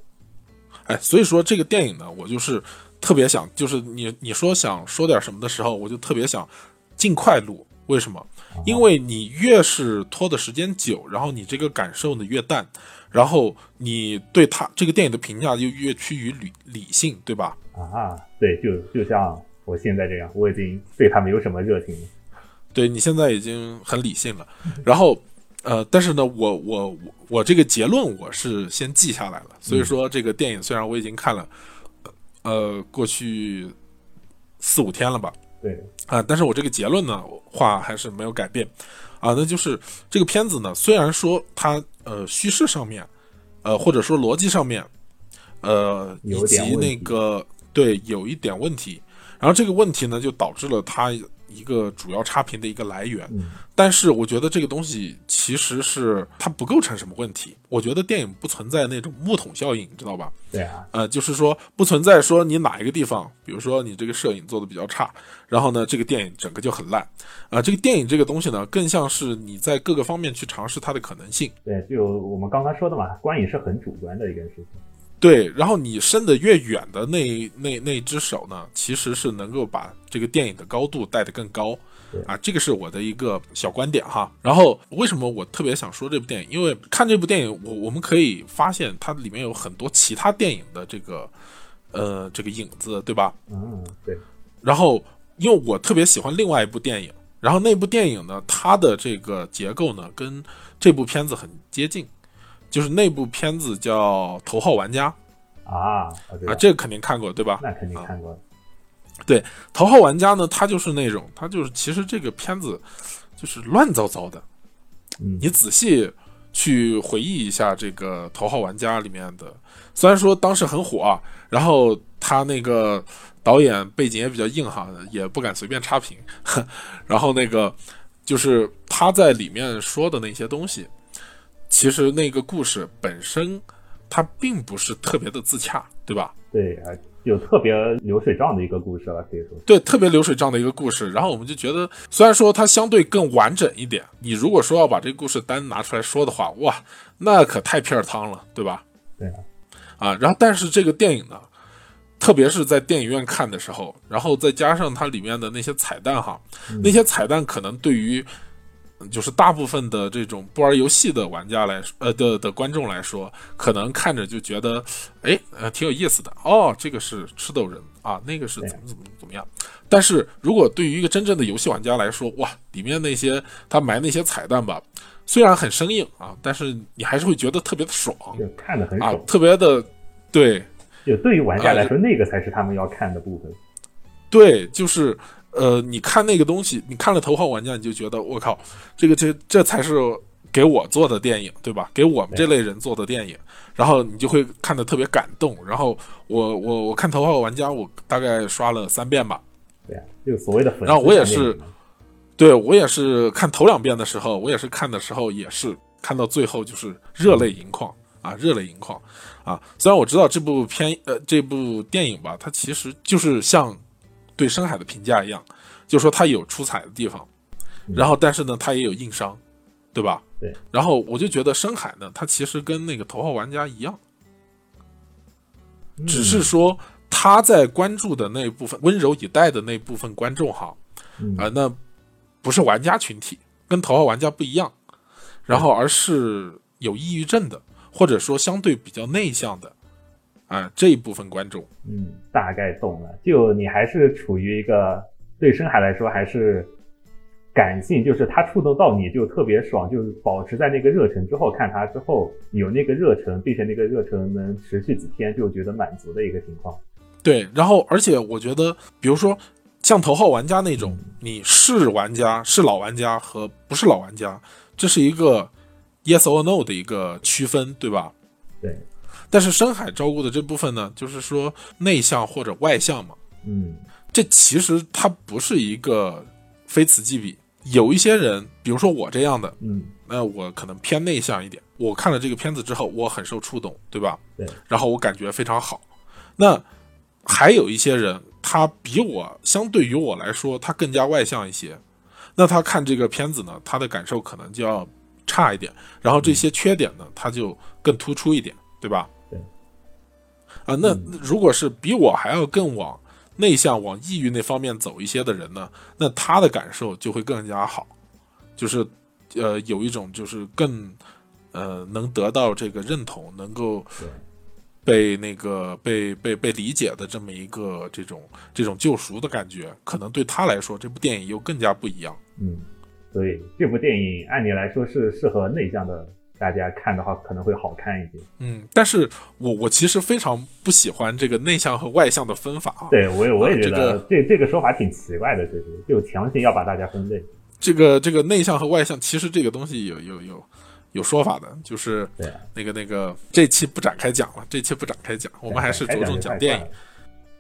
S1: 哎，所以说这个电影呢，我就是特别想，就是你你说想说点什么的时候，我就特别想尽快录。为什么？因为你越是拖的时间久，然后你这个感受呢越淡。然后你对他这个电影的评价就越趋于理理性，对吧？
S2: 啊，对，就就像我现在这样，我已经对他没有什么热情了。
S1: 对你现在已经很理性了。然后，呃，但是呢，我我我我这个结论我是先记下来了。所以说，这个电影虽然我已经看了，呃，过去四五天了吧？
S2: 对。
S1: 啊，但是我这个结论呢，话还是没有改变。啊，那就是这个片子呢，虽然说它呃叙事上面，呃或者说逻辑上面，呃以及那个对有一点问题，然后这个问题呢就导致了它。一个主要差评的一个来源，但是我觉得这个东西其实是它不构成什么问题。我觉得电影不存在那种木桶效应，知道吧？
S2: 对啊，
S1: 呃，就是说不存在说你哪一个地方，比如说你这个摄影做的比较差，然后呢，这个电影整个就很烂。啊，这个电影这个东西呢，更像是你在各个方面去尝试它的可能性。
S2: 对，就我们刚才说的嘛，观影是很主观的一件事情。
S1: 对，然后你伸得越远的那那那只手呢，其实是能够把这个电影的高度带得更高，啊，这个是我的一个小观点哈。然后为什么我特别想说这部电影？因为看这部电影，我我们可以发现它里面有很多其他电影的这个呃这个影子，对吧？
S2: 嗯，对。
S1: 然后因为我特别喜欢另外一部电影，然后那部电影呢，它的这个结构呢跟这部片子很接近。就是那部片子叫《头号玩家》
S2: 啊
S1: 啊，这个肯定看过对吧？
S2: 那肯定看过。
S1: 对，《头号玩家》呢，他就是那种，他就是其实这个片子就是乱糟糟的。你仔细去回忆一下这个《头号玩家》里面的，虽然说当时很火啊，然后他那个导演背景也比较硬哈，也不敢随便差评。然后那个就是他在里面说的那些东西，其实那个故事本身它并不是特别的自洽，对吧？
S2: 对啊。有特别流水账的一个故事了，可以说
S1: 对，特别流水账的一个故事。然后我们就觉得，虽然说它相对更完整一点，你如果说要把这个故事单拿出来说的话，哇，那可太片儿汤了，对吧？
S2: 对
S1: 啊，啊，然后但是这个电影呢，特别是在电影院看的时候，然后再加上它里面的那些彩蛋哈，那些彩蛋可能对于。就是大部分的这种不玩游戏的玩家来说，呃的的观众来说，可能看着就觉得，哎，呃，挺有意思的。哦，这个是吃豆人啊，那个是怎么怎么怎么样。但是如果对于一个真正的游戏玩家来说，哇，里面那些他埋那些彩蛋吧，虽然很生硬啊，但是你还是会觉得特别的爽，
S2: 看的很爽，
S1: 特别的对。
S2: 就对于玩家来说，那个才是他们要看的部分。
S1: 对，就是。呃，你看那个东西，你看了《头号玩家》，你就觉得我靠，这个这这才是给我做的电影，对吧？给我们这类人做的电影，然后你就会看得特别感动。然后我我我看《头号玩家》，我大概刷了三遍吧。
S2: 对呀，就所谓的粉。
S1: 然后我也是，对我也是看头两遍的时候，我也是看的时候也是看到最后就是热泪盈眶啊，热泪盈眶啊。虽然我知道这部片呃这部电影吧，它其实就是像。对深海的评价一样，就说它有出彩的地方，然后但是呢，它也有硬伤，对吧？
S2: 对。
S1: 然后我就觉得深海呢，它其实跟那个头号玩家一样，只是说他在关注的那部分温柔以待的那部分观众哈，啊，那不是玩家群体，跟头号玩家不一样，然后而是有抑郁症的，或者说相对比较内向的。啊，这一部分观众，
S2: 嗯，大概懂了。就你还是处于一个对深海来说还是感性，就是它触动到你就特别爽，就是保持在那个热忱之后看它之后有那个热忱，并且那个热忱能持续几天就觉得满足的一个情况。
S1: 对，然后而且我觉得，比如说像头号玩家那种，你是玩家是老玩家和不是老玩家，这是一个 yes or no 的一个区分，对吧？
S2: 对。
S1: 但是深海照顾的这部分呢，就是说内向或者外向嘛。
S2: 嗯，
S1: 这其实它不是一个非此即彼。有一些人，比如说我这样的，
S2: 嗯，
S1: 那我可能偏内向一点。我看了这个片子之后，我很受触动，对吧？
S2: 对。
S1: 然后我感觉非常好。那还有一些人，他比我相对于我来说，他更加外向一些。那他看这个片子呢，他的感受可能就要差一点。然后这些缺点呢，他就更突出一点，对吧？啊，那如果是比我还要更往内向、往抑郁那方面走一些的人呢，那他的感受就会更加好，就是呃，有一种就是更呃能得到这个认同，能够被那个被被被理解的这么一个这种这种救赎的感觉，可能对他来说，这部电影又更加不一样。
S2: 嗯，所以这部电影按理来说是适合内向的。大家看的话可能会好看一点，
S1: 嗯，但是我我其实非常不喜欢这个内向和外向的分法啊。
S2: 对，我也我也觉得这这个说法挺奇怪的，就是就强行要把大家分类。
S1: 这个这个内向和外向，其实这个东西有有有有说法的，就是那个那个这期不展开讲了，这期不展开讲，我们还是着重讲电影。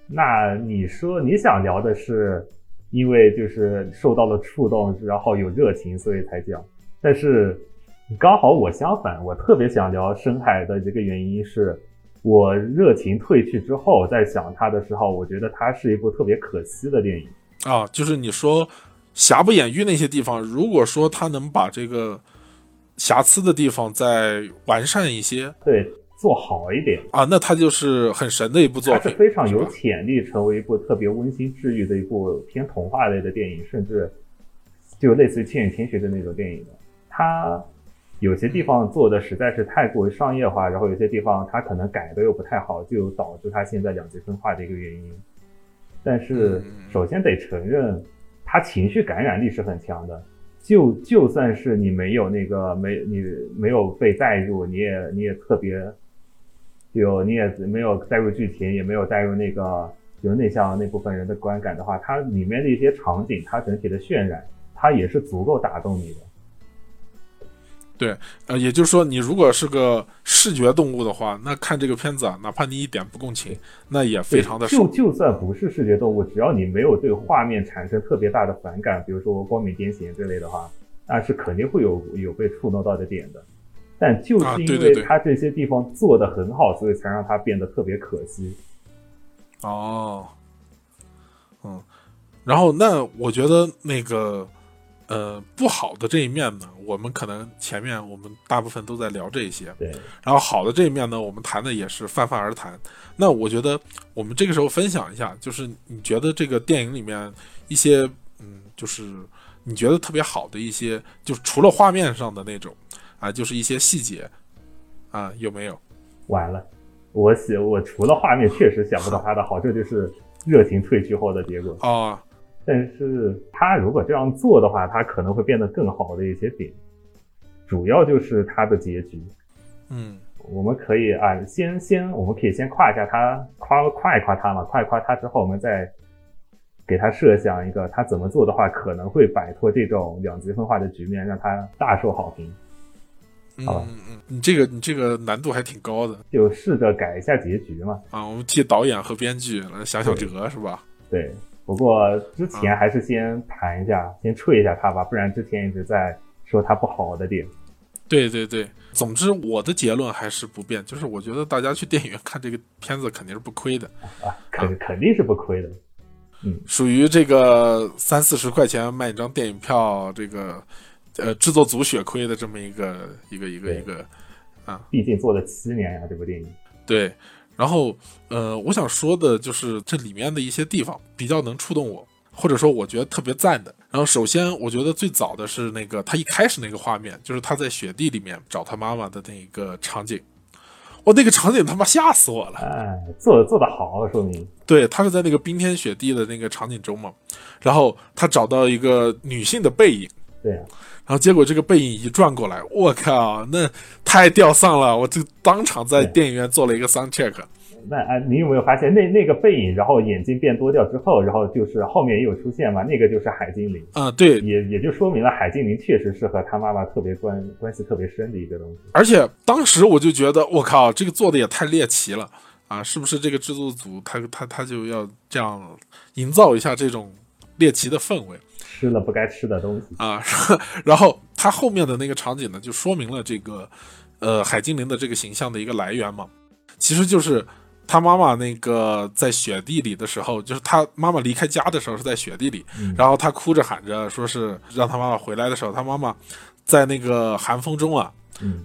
S2: 那你说你想聊的是，因为就是受到了触动，然后有热情，所以才讲，但是。刚好我相反，我特别想聊深海的一个原因是，我热情褪去之后，在想它的时候，我觉得它是一部特别可惜的电影
S1: 啊。就是你说瑕不掩瑜那些地方，如果说他能把这个瑕疵的地方再完善一些，
S2: 对，做好一点
S1: 啊，那它就是很神的一部作品，
S2: 是 非常有潜力成为一部特别温馨治愈的一部偏童话类的电影，甚至就类似于《千与千寻》的那种电影的，它。有些地方做的实在是太过于商业化，然后有些地方它可能改的又不太好，就导致它现在两极分化的一个原因。但是首先得承认，它情绪感染力是很强的。就就算是你没有那个没你没有被带入，你也你也特别，就你也没有带入剧情，也没有带入那个就内向那部分人的观感的话，它里面的一些场景，它整体的渲染，它也是足够打动你的。
S1: 对，呃，也就是说，你如果是个视觉动物的话，那看这个片子啊，哪怕你一点不共情，那也非常的
S2: 就就算不是视觉动物，只要你没有对画面产生特别大的反感，比如说光敏癫痫这类的话，那是肯定会有有被触动到的点的。但就是因为它这些地方做的很好，所以才让它变得特别可惜。
S1: 哦，嗯，然后那我觉得那个。呃，不好的这一面呢，我们可能前面我们大部分都在聊这一些，
S2: 对。
S1: 然后好的这一面呢，我们谈的也是泛泛而谈。那我觉得我们这个时候分享一下，就是你觉得这个电影里面一些，嗯，就是你觉得特别好的一些，就除了画面上的那种啊，就是一些细节啊，有没有？
S2: 完了，我写我除了画面确实想不到它的好，这就是热情褪去后的结果
S1: 啊。
S2: 但是他如果这样做的话，他可能会变得更好的一些点，主要就是他的结局。
S1: 嗯，
S2: 我们可以啊，先先我们可以先夸一下他，夸夸一夸他嘛，夸一夸他之后，我们再给他设想一个他怎么做的话可能会摆脱这种两极分化的局面，让他大受好评。好吧，
S1: 嗯嗯，你这个你这个难度还挺高的，
S2: 就试着改一下结局嘛。
S1: 啊，我们替导演和编剧来想想辙，是吧？
S2: 对。不过之前还是先谈一下，先吹一下他吧，不然之前一直在说他不好的点。
S1: 对对对，总之我的结论还是不变，就是我觉得大家去电影院看这个片子肯定是不亏的
S2: 啊，肯肯定是不亏的。嗯，
S1: 属于这个三四十块钱卖一张电影票，这个呃制作组血亏的这么一个一个一个一个啊，
S2: 毕竟做了七年呀，这部电影。
S1: 对。然后，呃，我想说的就是这里面的一些地方比较能触动我，或者说我觉得特别赞的。然后，首先我觉得最早的是那个他一开始那个画面，就是他在雪地里面找他妈妈的那一个场景。我那个场景他妈吓死我了！
S2: 哎，做做的好，说明
S1: 对他是在那个冰天雪地的那个场景中嘛。然后他找到一个女性的背影，
S2: 对。
S1: 然后结果这个背影一转过来，我靠，那太吊丧了！我就当场在电影院做了一个 sound check。
S2: 那啊，你有没有发现那那个背影，然后眼睛变多掉之后，然后就是后面也有出现嘛？那个就是海精灵
S1: 啊，对，
S2: 也也就说明了海精灵确实是和他妈妈特别关关系特别深的一个东西。
S1: 而且当时我就觉得，我靠，这个做的也太猎奇了啊！是不是这个制作组他他他就要这样营造一下这种猎奇的氛围？
S2: 吃了不该吃的东西
S1: 啊，然后他后面的那个场景呢，就说明了这个，呃，海精灵的这个形象的一个来源嘛，其实就是他妈妈那个在雪地里的时候，就是他妈妈离开家的时候是在雪地里，然后他哭着喊着说是让他妈妈回来的时候，他妈妈在那个寒风中啊。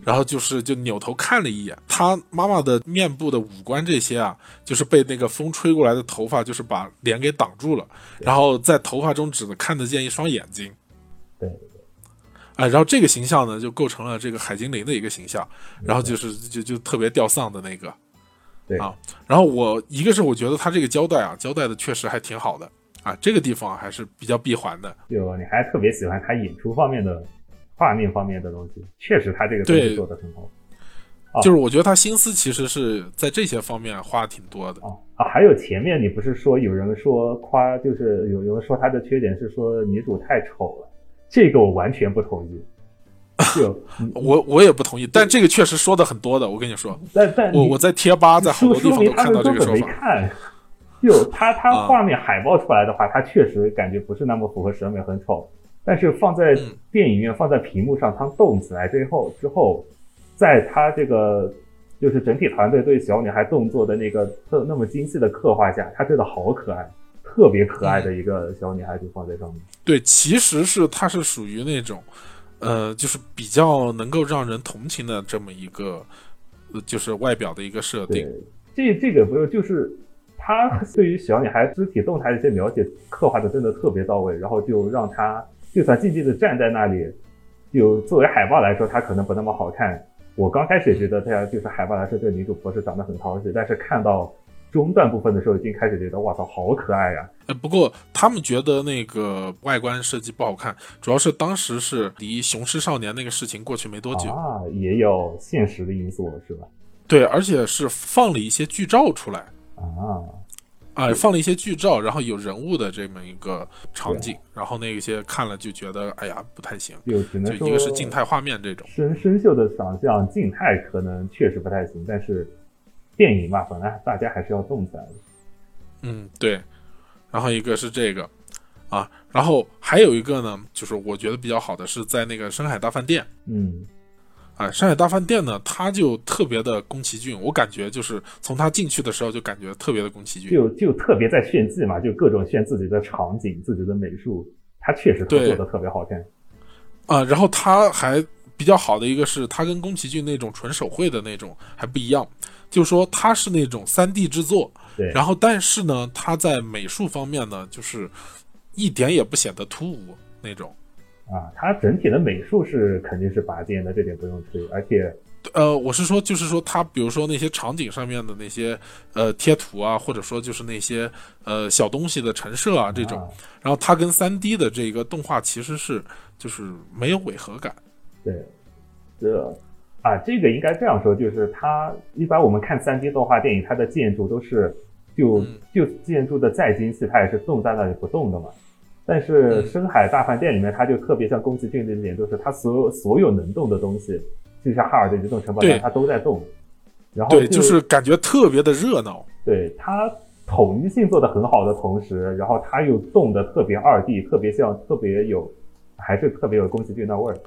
S1: 然后就是就扭头看了一眼，他妈妈的面部的五官这些啊，就是被那个风吹过来的头发，就是把脸给挡住了。然后在头发中只能看得见一双眼睛。
S2: 对，
S1: 哎，然后这个形象呢，就构成了这个海精灵的一个形象。然后就是就就特别吊丧的那个，
S2: 对
S1: 啊。然后我一个是我觉得他这个交代啊，交代的确实还挺好的啊，这个地方还是比较闭环的。
S2: 就你还特别喜欢他演出方面的。画面方面的东西，确实他这个东西做的很好。
S1: 就是我觉得他心思其实是在这些方面花挺多的。
S2: 啊啊，还有前面你不是说有人说夸，就是有有人说他的缺点是说女主太丑了，这个我完全不同意。就
S1: 我我也不同意，但这个确实说的很多的，我跟你说。
S2: 但但
S1: 我我在贴吧在好多地方都看到这个说法。
S2: 就他他画面海报出来的话，他确实感觉不是那么符合审美，很丑。但是放在电影院，放在屏幕上，它动起来之后，之后，在他这个就是整体团队对小女孩动作的那个特那么精细的刻画下，她真的好可爱，特别可爱的一个小女孩就放在上面。
S1: 对，其实是她是属于那种，呃，就是比较能够让人同情的这么一个，就是外表的一个设定。
S2: 这这个不用就是他对于小女孩肢体动态的一些描写刻画的真的特别到位，然后就让他。就算静静的站在那里，就作为海报来说，它可能不那么好看。我刚开始也觉得，它就是海报来说，这个女主博士长得很讨喜。但是看到中段部分的时候，已经开始觉得哇操，好可爱呀、
S1: 呃，不过他们觉得那个外观设计不好看，主要是当时是离《雄狮少年》那个事情过去没多久，
S2: 啊！也有现实的因素是吧？
S1: 对，而且是放了一些剧照出来。
S2: 啊，
S1: 啊、放了一些剧照，然后有人物的这么一个场景，然后那些看了就觉得，哎呀，不太行。
S2: 就只能说
S1: 一个是静态画面这种，
S2: 生生锈的长相，静态可能确实不太行，但是电影嘛，本来大家还是要动起来的。
S1: 嗯，对。然后一个是这个，啊，然后还有一个呢，就是我觉得比较好的是在那个深海大饭店，
S2: 嗯，
S1: 啊，上海大饭店呢，它就特别的宫崎骏，我感觉就是从他进去的时候就感觉特别的宫崎骏，
S2: 就就特别在炫技嘛，就各种炫自己的场景、自己的美术，他确实做的特别好看。
S1: 啊，然后他还比较好的一个是，他跟宫崎骏那种纯手绘的那种还不一样，就是说他是那种三 D 制作，
S2: 对，
S1: 然后但是呢，他在美术方面呢，就是一点也不显得突兀那种。
S2: 啊，它整体的美术是肯定是拔尖的，这点不用吹。而且，
S1: 呃，我是说，就是说它比如说那些场景上面的那些呃贴图啊，或者说就是那些呃小东西的陈设啊这种，
S2: 啊
S1: 然后它跟三 D 的这个动画其实是就是没有违和感。
S2: 对，这啊，这个应该这样说，就是它一般我们看三 D 动画电影，它的建筑都是就
S1: 嗯
S2: 就建筑的再精细，它也是动在那里不动的嘛。但是
S1: 嗯
S2: 深海大饭店里面，它就特别像宫崎骏的一点，就是它所有所有能动的东西，就像哈尔的移动城堡一样，它都在动。然后
S1: 对，就是感觉特别的热闹。
S2: 对它统一性做得很好的同时，然后它又动得特别二 D，特别像，特别有，还是特别有宫崎骏那味儿。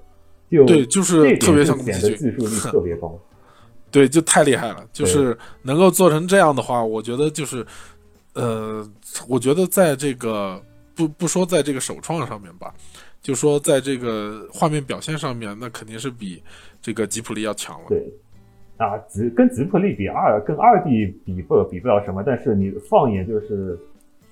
S2: 就
S1: 对，就是特别像宫崎骏。
S2: 技术力 特别高。
S1: 对，就太厉害了，就是能够做成这样的话，我觉得就是，呃，我觉得在这个不不说在这个首创上面吧，就说在这个画面表现上面，那肯定是比这个吉普力要强了。
S2: 对，啊，吉跟吉普力比二跟二 D 比不比不了什么，但是你放眼就是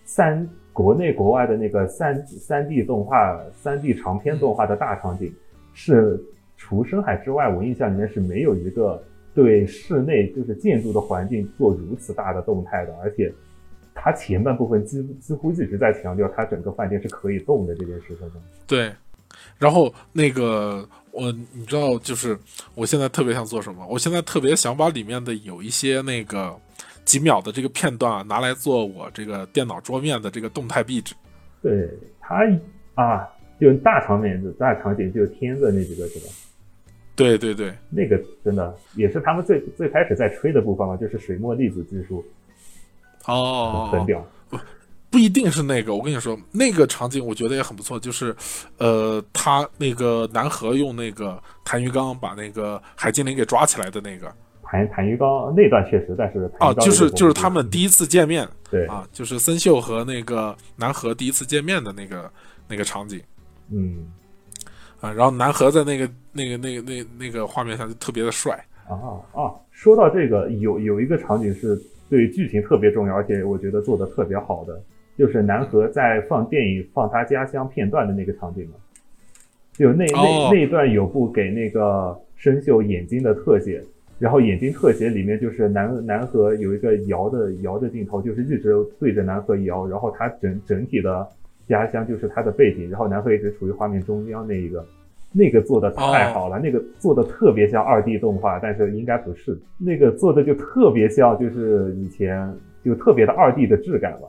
S2: 三国内国外的那个三三 D 动画、三 D 长篇动画的大场景，是除深海之外，我印象里面是没有一个对室内就是建筑的环境做如此大的动态的，而且它前半部分几几乎一直在强调它整个饭店是可以动的这件事情上。
S1: 对，然后那个我你知道，就是我现在特别想做什么？我现在特别想把里面的有一些那个几秒的这个片段啊，拿来做我这个电脑桌面的这个动态壁纸。
S2: 对它啊，就大场面的大场景，就是天的那几个是吧？
S1: 对对对，
S2: 那个真的也是他们最最开始在吹的部分嘛，就是水墨粒子技术，
S1: 哦，
S2: 很屌。
S1: 不一定是那个，我跟你说，那个场景我觉得也很不错，就是，呃，他那个南河用那个弹鱼缸把那个海精灵给抓起来的那个，
S2: 弹弹鱼缸那段确实，但是弹
S1: 哦，就是就是他们第一次见面
S2: 对，
S1: 啊，就是森秀和那个南河第一次见面的那个那个场景。
S2: 嗯。
S1: 啊，然后南河在那个那个那个那那个画面上就特别的帅，
S2: 啊啊，说到这个，有有一个场景是对剧情特别重要，而且我觉得做的特别好的，就是南河在放电影放他家乡片段的那个场景嘛，就那那、
S1: 哦
S2: 那一段有部给那个生锈眼睛的特写，然后眼睛特写里面就是南南河有一个摇的摇的镜头，就是一直对着南河摇，然后他整整体的家乡就是他的背景，然后南河一直处于画面中央那一个。那个做的太好了，那个做的特别像二 D 动画，但是应该不是。那个做的就特别像，就是以前就特别的二 D 的质感吧，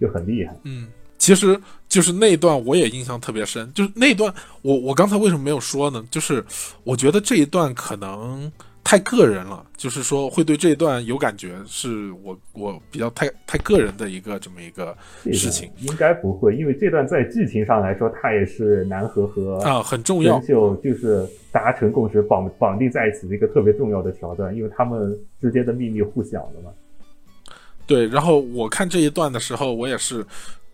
S2: 就很厉害。
S1: 嗯，其实就是那一段我也印象特别深，就是那一段我我刚才为什么没有说呢？就是我觉得这一段可能太个人了，就是说会对这一段有感觉，是我我比较太太个人的一个这么一个事情
S2: 应该不会，因为这段在剧情上来说，它也是南河和
S1: 啊，很重要
S2: 生。秀就是达成共识绑绑定在一起的一个特别重要的桥段，因为他们之间的秘密互享的嘛。
S1: 对，然后我看这一段的时候，我也是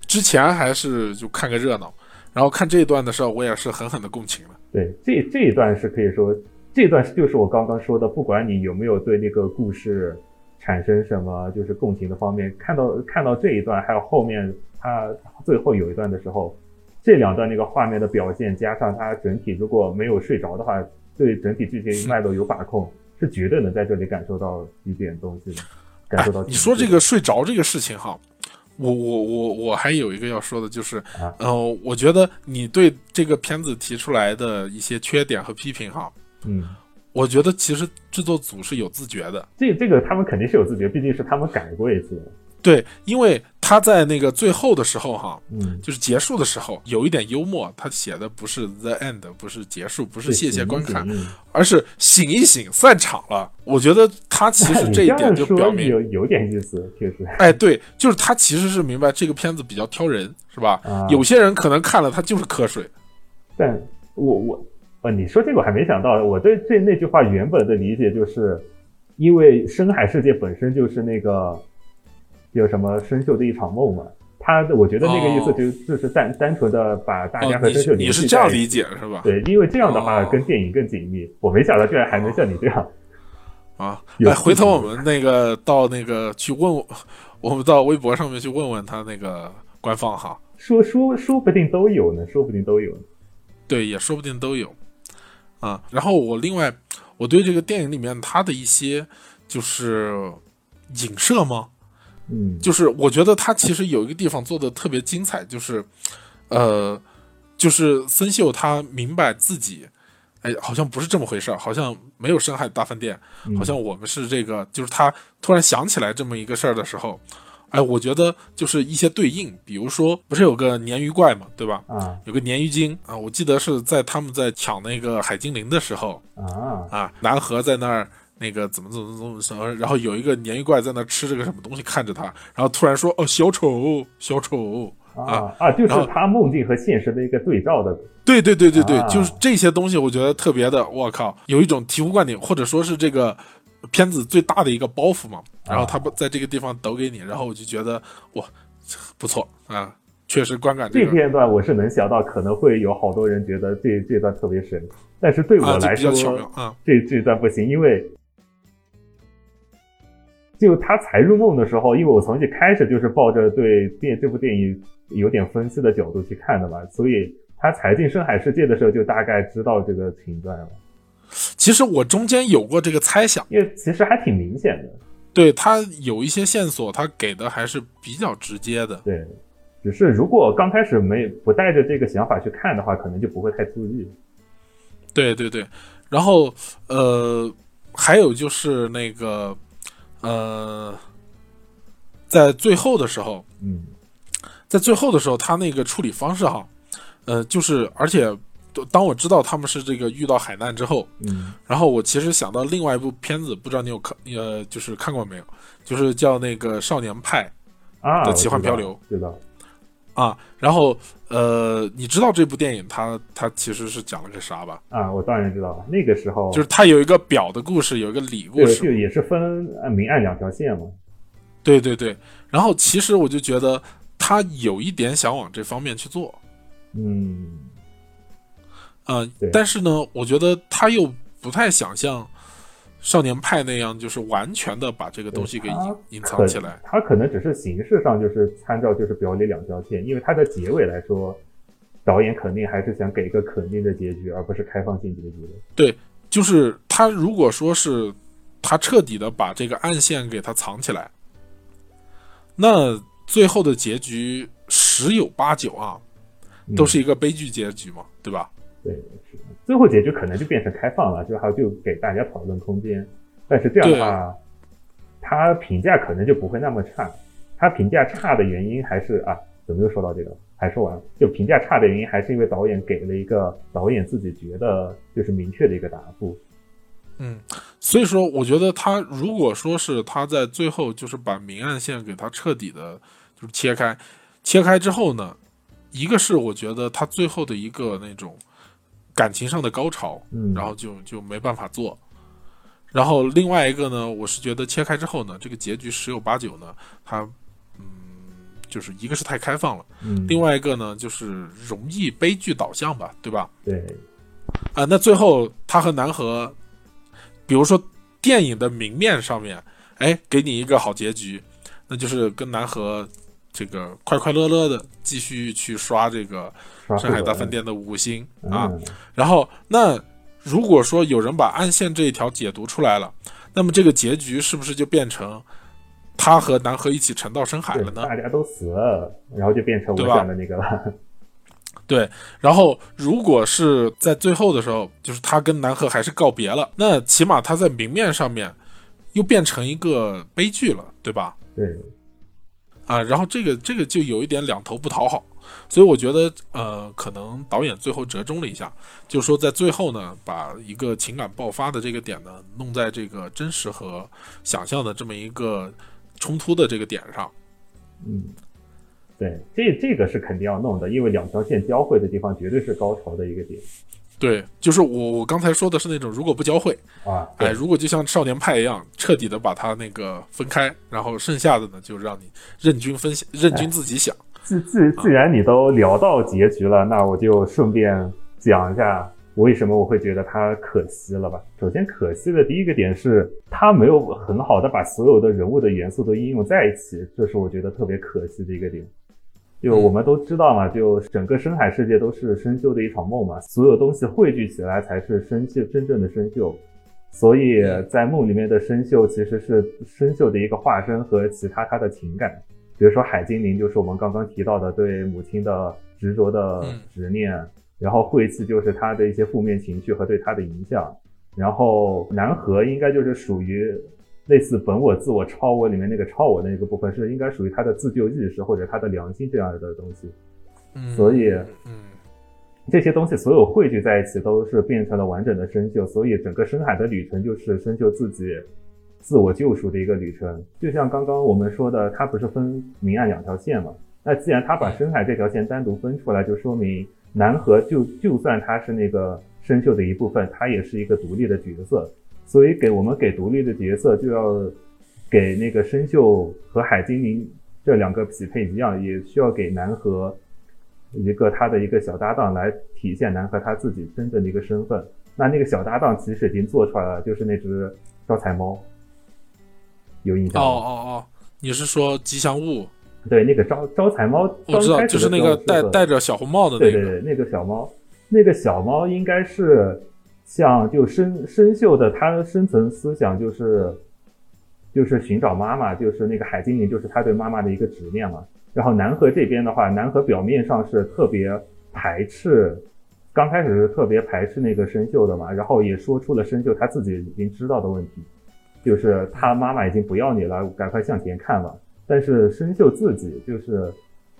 S1: 之前还是就看个热闹，然后看这一段的时候，我也是狠狠的共情了。
S2: 对，这这一段是可以说，这段就是我刚刚说的，不管你有没有对那个故事产生什么就是共情的方面，看到看到这一段，还有后面他最后有一段的时候，这两段那个画面的表现，加上他整体如果没有睡着的话，对整体剧情脉络有把控，是绝对能在这里感受到一点东西的。感受到、
S1: 哎。你说这个睡着这个事情哈，我我我我还有一个要说的，就是，
S2: 啊、
S1: 呃，我觉得你对这个片子提出来的一些缺点和批评哈，
S2: 嗯，
S1: 我觉得其实制作组是有自觉的。
S2: 这这个他们肯定是有自觉，毕竟是他们改过一次。
S1: 对，因为他在那个最后的时候哈，
S2: 嗯，
S1: 就是结束的时候有一点幽默，他写的不是 the end，不是结束，不是谢谢观看，而是醒一醒，散场了。我觉得他其实这一点就 表明
S2: 有有点意思，确实。
S1: 哎，对，就是他其实是明白这个片子比较挑人，是吧？
S2: 啊、
S1: 有些人可能看了他就是瞌睡。
S2: 但我我呃，你说这个我还没想到，我对这那句话原本的理解就是，因为深海世界本身就是那个。有什么生锈的一场梦嘛？他我觉得那个意思就、
S1: 哦、
S2: 就是单单纯的把大家和生锈
S1: 联系、哦、你是这样理解是吧？
S2: 对，因为这样的话跟电影更紧密。哦、我没想到居然还能像你这样
S1: 啊！哎，回头我们那个到那个去问，我们到微博上面去问问他那个官方哈。
S2: 说说说不定都有呢，说不定都有。
S1: 对，也说不定都有啊。然后我另外我对这个电影里面他的一些就是影射吗？
S2: 嗯，
S1: 就是我觉得他其实有一个地方做的特别精彩，就是，呃，就是森秀他明白自己，哎，好像不是这么回事好像没有深海大饭店，
S2: 嗯
S1: 好像我们是这个，就是他突然想起来这么一个事儿的时候，哎，我觉得就是一些对应，比如说不是有个鲶鱼怪嘛，对吧？
S2: 啊，
S1: 有个鲶鱼精啊，我记得是在他们在抢那个海精灵的时候
S2: 啊
S1: 啊，南河在那儿。那个怎么怎么怎么怎么，然后有一个鲶鱼怪在那吃这个什么东西，看着他，然后突然说：“哦，小丑，小丑
S2: 啊啊！”就是他梦境和现实的一个对照的。
S1: 对对对对对，
S2: 啊、
S1: 就是这些东西，我觉得特别的，我靠，有一种醍醐灌顶，或者说是这个片子最大的一个包袱嘛。然后他不在这个地方抖给你，然后我就觉得哇，不错啊，确实观感、
S2: 这个。这片段我是能想到，可能会有好多人觉得这这段特别神，但是对我来说，
S1: 啊、
S2: 这这段不行，因为。就他才入梦的时候，因为我从一开始就是抱着对电这部电影有点分析的角度去看的嘛，所以他才进深海世界的时候就大概知道这个情段了。
S1: 其实我中间有过这个猜想，
S2: 因为其实还挺明显的。
S1: 对他有一些线索，他给的还是比较直接的。
S2: 对，只是如果刚开始没不带着这个想法去看的话，可能就不会太注意。
S1: 对对对，然后呃，还有就是那个。呃，在最后的时候，
S2: 嗯，
S1: 在最后的时候，他那个处理方式哈，呃，就是而且当我知道他们是这个遇到海难之后，
S2: 嗯，
S1: 然后我其实想到另外一部片子，不知道你有看呃，就是看过没有？就是叫那个《少年派》的奇幻漂流，
S2: 知道
S1: 啊。然后呃，你知道这部电影它它其实是讲了个啥吧？
S2: 啊，我当然知道，那个时候
S1: 就是它有一个表的故事，有一个里故事，
S2: 就也是分明暗两条线嘛。
S1: 对对对，然后其实我就觉得他有一点想往这方面去做，
S2: 嗯，
S1: 呃，但是呢，我觉得他又不太想像少年派那样，就是完全的把这个东西给隐隐藏起来。
S2: 他可能只是形式上就是参照就是表里两条线，因为他的结尾来说，导演肯定还是想给一个肯定的结局，而不是开放性结局的。
S1: 对，就是他如果说是他彻底的把这个暗线给他藏起来，那最后的结局十有八九啊，都是一个悲剧结局嘛，
S2: 嗯、
S1: 对吧？
S2: 对，是最后结局可能就变成开放了，就还就给大家讨论空间。但是这样的话，他评价可能就不会那么差。他评价差的原因还是啊，怎么又说到这个？还说完，就评价差的原因还是因为导演给了一个导演自己觉得就是明确的一个答复。
S1: 嗯，所以说我觉得他如果说是他在最后就是把明暗线给他彻底的就是切开，切开之后呢，一个是我觉得他最后的一个那种感情上的高潮，
S2: 嗯，
S1: 然后就就没办法做。然后另外一个呢，我是觉得切开之后呢，这个结局十有八九呢，它嗯，就是一个是太开放了，
S2: 嗯，
S1: 另外一个呢就是容易悲剧导向吧，对吧？
S2: 对，
S1: 啊、那最后他和南河，比如说电影的明面上面，哎，给你一个好结局，那就是跟南河这个快快乐乐的继续去刷这个上海大饭店的五星啊，
S2: 嗯、
S1: 然后那。如果说有人把暗线这一条解读出来了，那么这个结局是不是就变成他和南河一起沉到深海了呢？
S2: 大家都死了，然后就变成我想的那个了。
S1: 对，然后如果是在最后的时候，就是他跟南河还是告别了，那起码他在明面上面又变成一个悲剧了，对吧？
S2: 对。
S1: 啊，然后这个这个就有一点两头不讨好，所以我觉得呃，可能导演最后折中了一下，就说在最后呢，把一个情感爆发的这个点呢，弄在这个真实和想象的这么一个冲突的这个点上。
S2: 嗯，对，这这个是肯定要弄的，因为两条线交汇的地方绝对是高潮的一个点。
S1: 对，就是我我刚才说的是那种如果不交汇
S2: 啊，
S1: 哎，如果就像少年派一样彻底的把它那个分开，然后剩下的呢就让你任君分享，任君自己想。
S2: 既既既然你都聊到结局了，那我就顺便讲一下为什么我会觉得它可惜了吧。首先，可惜的第一个点是它没有很好的把所有的人物的元素都应用在一起，这是我觉得特别可惜的一个点。就我们都知道嘛，就整个深海世界都是生锈的一场梦嘛，所有东西汇聚起来才是生锈真正的生锈，所以在梦里面的生锈其实是生锈的一个化身和其他他的情感，比如说海精灵就是我们刚刚提到的对母亲的执着的执念，然后晦气就是他的一些负面情绪和对他的影响，然后南河应该就是属于。类似本我、自我、超我里面那个超我的那个部分，是应该属于他的自救意识或者他的良心这样的东西。
S1: 嗯，
S2: 所以，
S1: 嗯，
S2: 这些东西所有汇聚在一起，都是变成了完整的生锈。所以，整个深海的旅程就是生锈自己、自我救赎的一个旅程。就像刚刚我们说的，它不是分明暗两条线嘛？那既然他把深海这条线单独分出来，就说明南河就就算他是那个生锈的一部分，他也是一个独立的角色。所以给我们给独立的角色，就要给那个生锈和海精灵这两个匹配一样，也需要给南河一个他的一个小搭档来体现南河他自己真正的一个身份。那那个小搭档其实已经做出来了，就是那只招财猫，有印象吗？
S1: 哦哦哦，你是说吉祥物？
S2: 对，那个招招财猫，
S1: 我知道，就是那个戴戴着小红帽的那
S2: 个。对对对，那个小猫，那个小猫应该是。像就生生锈的，他的深层思想就是，就是寻找妈妈，就是那个海精灵，就是他对妈妈的一个执念嘛。然后南河这边的话，南河表面上是特别排斥，刚开始是特别排斥那个生锈的嘛，然后也说出了生锈他自己已经知道的问题，就是他妈妈已经不要你了，赶快向前看吧。但是生锈自己就是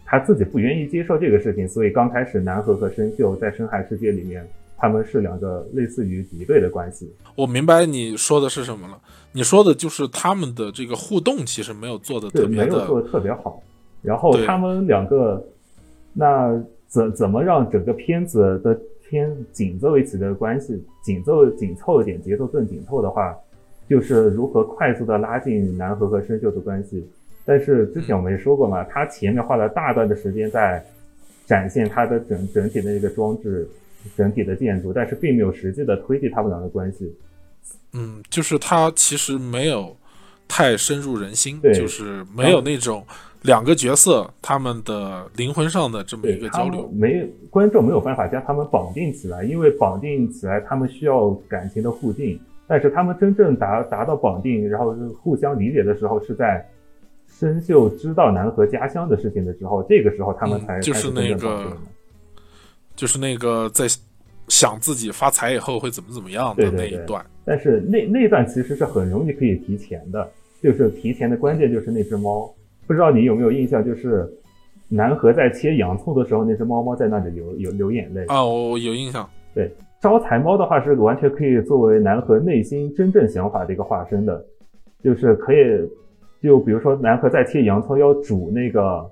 S2: 他自己不愿意接受这个事情，所以刚开始南河和生锈在深海世界里面。他们是两个类似于敌对的关系。
S1: 我明白你说的是什么了。你说的就是他们的这个互动其实没有做的特别
S2: 的，没有做的特别好。然后他们两个，那怎怎么让整个片子的片紧凑一起的关系，紧凑紧凑一点，节奏更紧凑的话，就是如何快速的拉近南河和生锈的关系。但是之前我们也说过嘛，他前面花了大段的时间在展现他的整整体的一个装置。整体的建筑，但是并没有实际的推进他们俩的关系。
S1: 嗯，就是他其实没有太深入人心，就是没有那种两个角色他们的灵魂上的这么一个交流。
S2: 没观众没有办法将他们绑定起来，因为绑定起来他们需要感情的互进，但是他们真正达达到绑定，然后互相理解的时候，是在生锈知道南河家乡的事情的时候，这个时候他们才
S1: 就是那个。就是那个在想自己发财以后会怎么怎么样的那一段，
S2: 但是那那段其实是很容易可以提前的，就是提前的关键就是那只猫，不知道你有没有印象，就是南河在切洋葱的时候，那只猫猫在那里流流流眼泪
S1: 啊，我有印象。
S2: 对，招财猫的话是完全可以作为南河内心真正想法的一个化身的，就是可以，就比如说南河在切洋葱要煮那个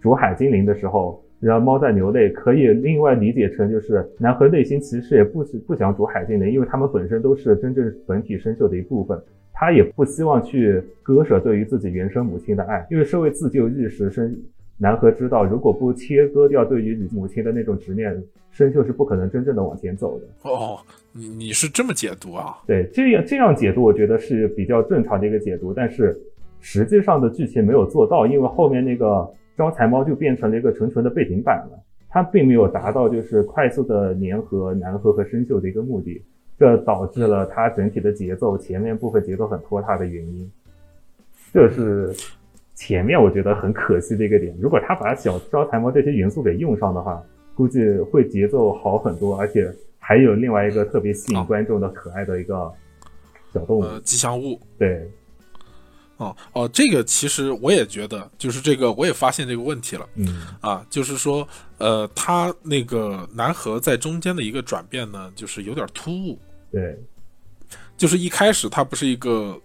S2: 煮海精灵的时候。然后猫在流泪，可以另外理解成就是南河内心其实也不不想煮海精灵，因为他们本身都是真正本体生锈的一部分，他也不希望去割舍对于自己原生母亲的爱，因为身为自救意识生南河知道，如果不切割掉对于母亲的那种执念，生锈是不可能真正的往前走的。
S1: 哦，你你是这么解读啊？
S2: 对，这样这样解读，我觉得是比较正常的一个解读，但是实际上的剧情没有做到，因为后面那个。招财猫就变成了一个纯纯的背景板了，它并没有达到就是快速的粘合南河和生锈的一个目的，这导致了它整体的节奏前面部分节奏很拖沓的原因。这是前面我觉得很可惜的一个点。如果他把小招财猫这些元素给用上的话，估计会节奏好很多，而且还有另外一个特别吸引观众的可爱的一个小动物，
S1: 呃，吉祥物。
S2: 对，
S1: 哦哦，这个其实我也觉得，就是这个我也发现这个问题了
S2: 嗯，
S1: 啊，就是说，呃，他那个南河在中间的一个转变呢，就是有点突兀，
S2: 对，
S1: 就是一开始他不是一个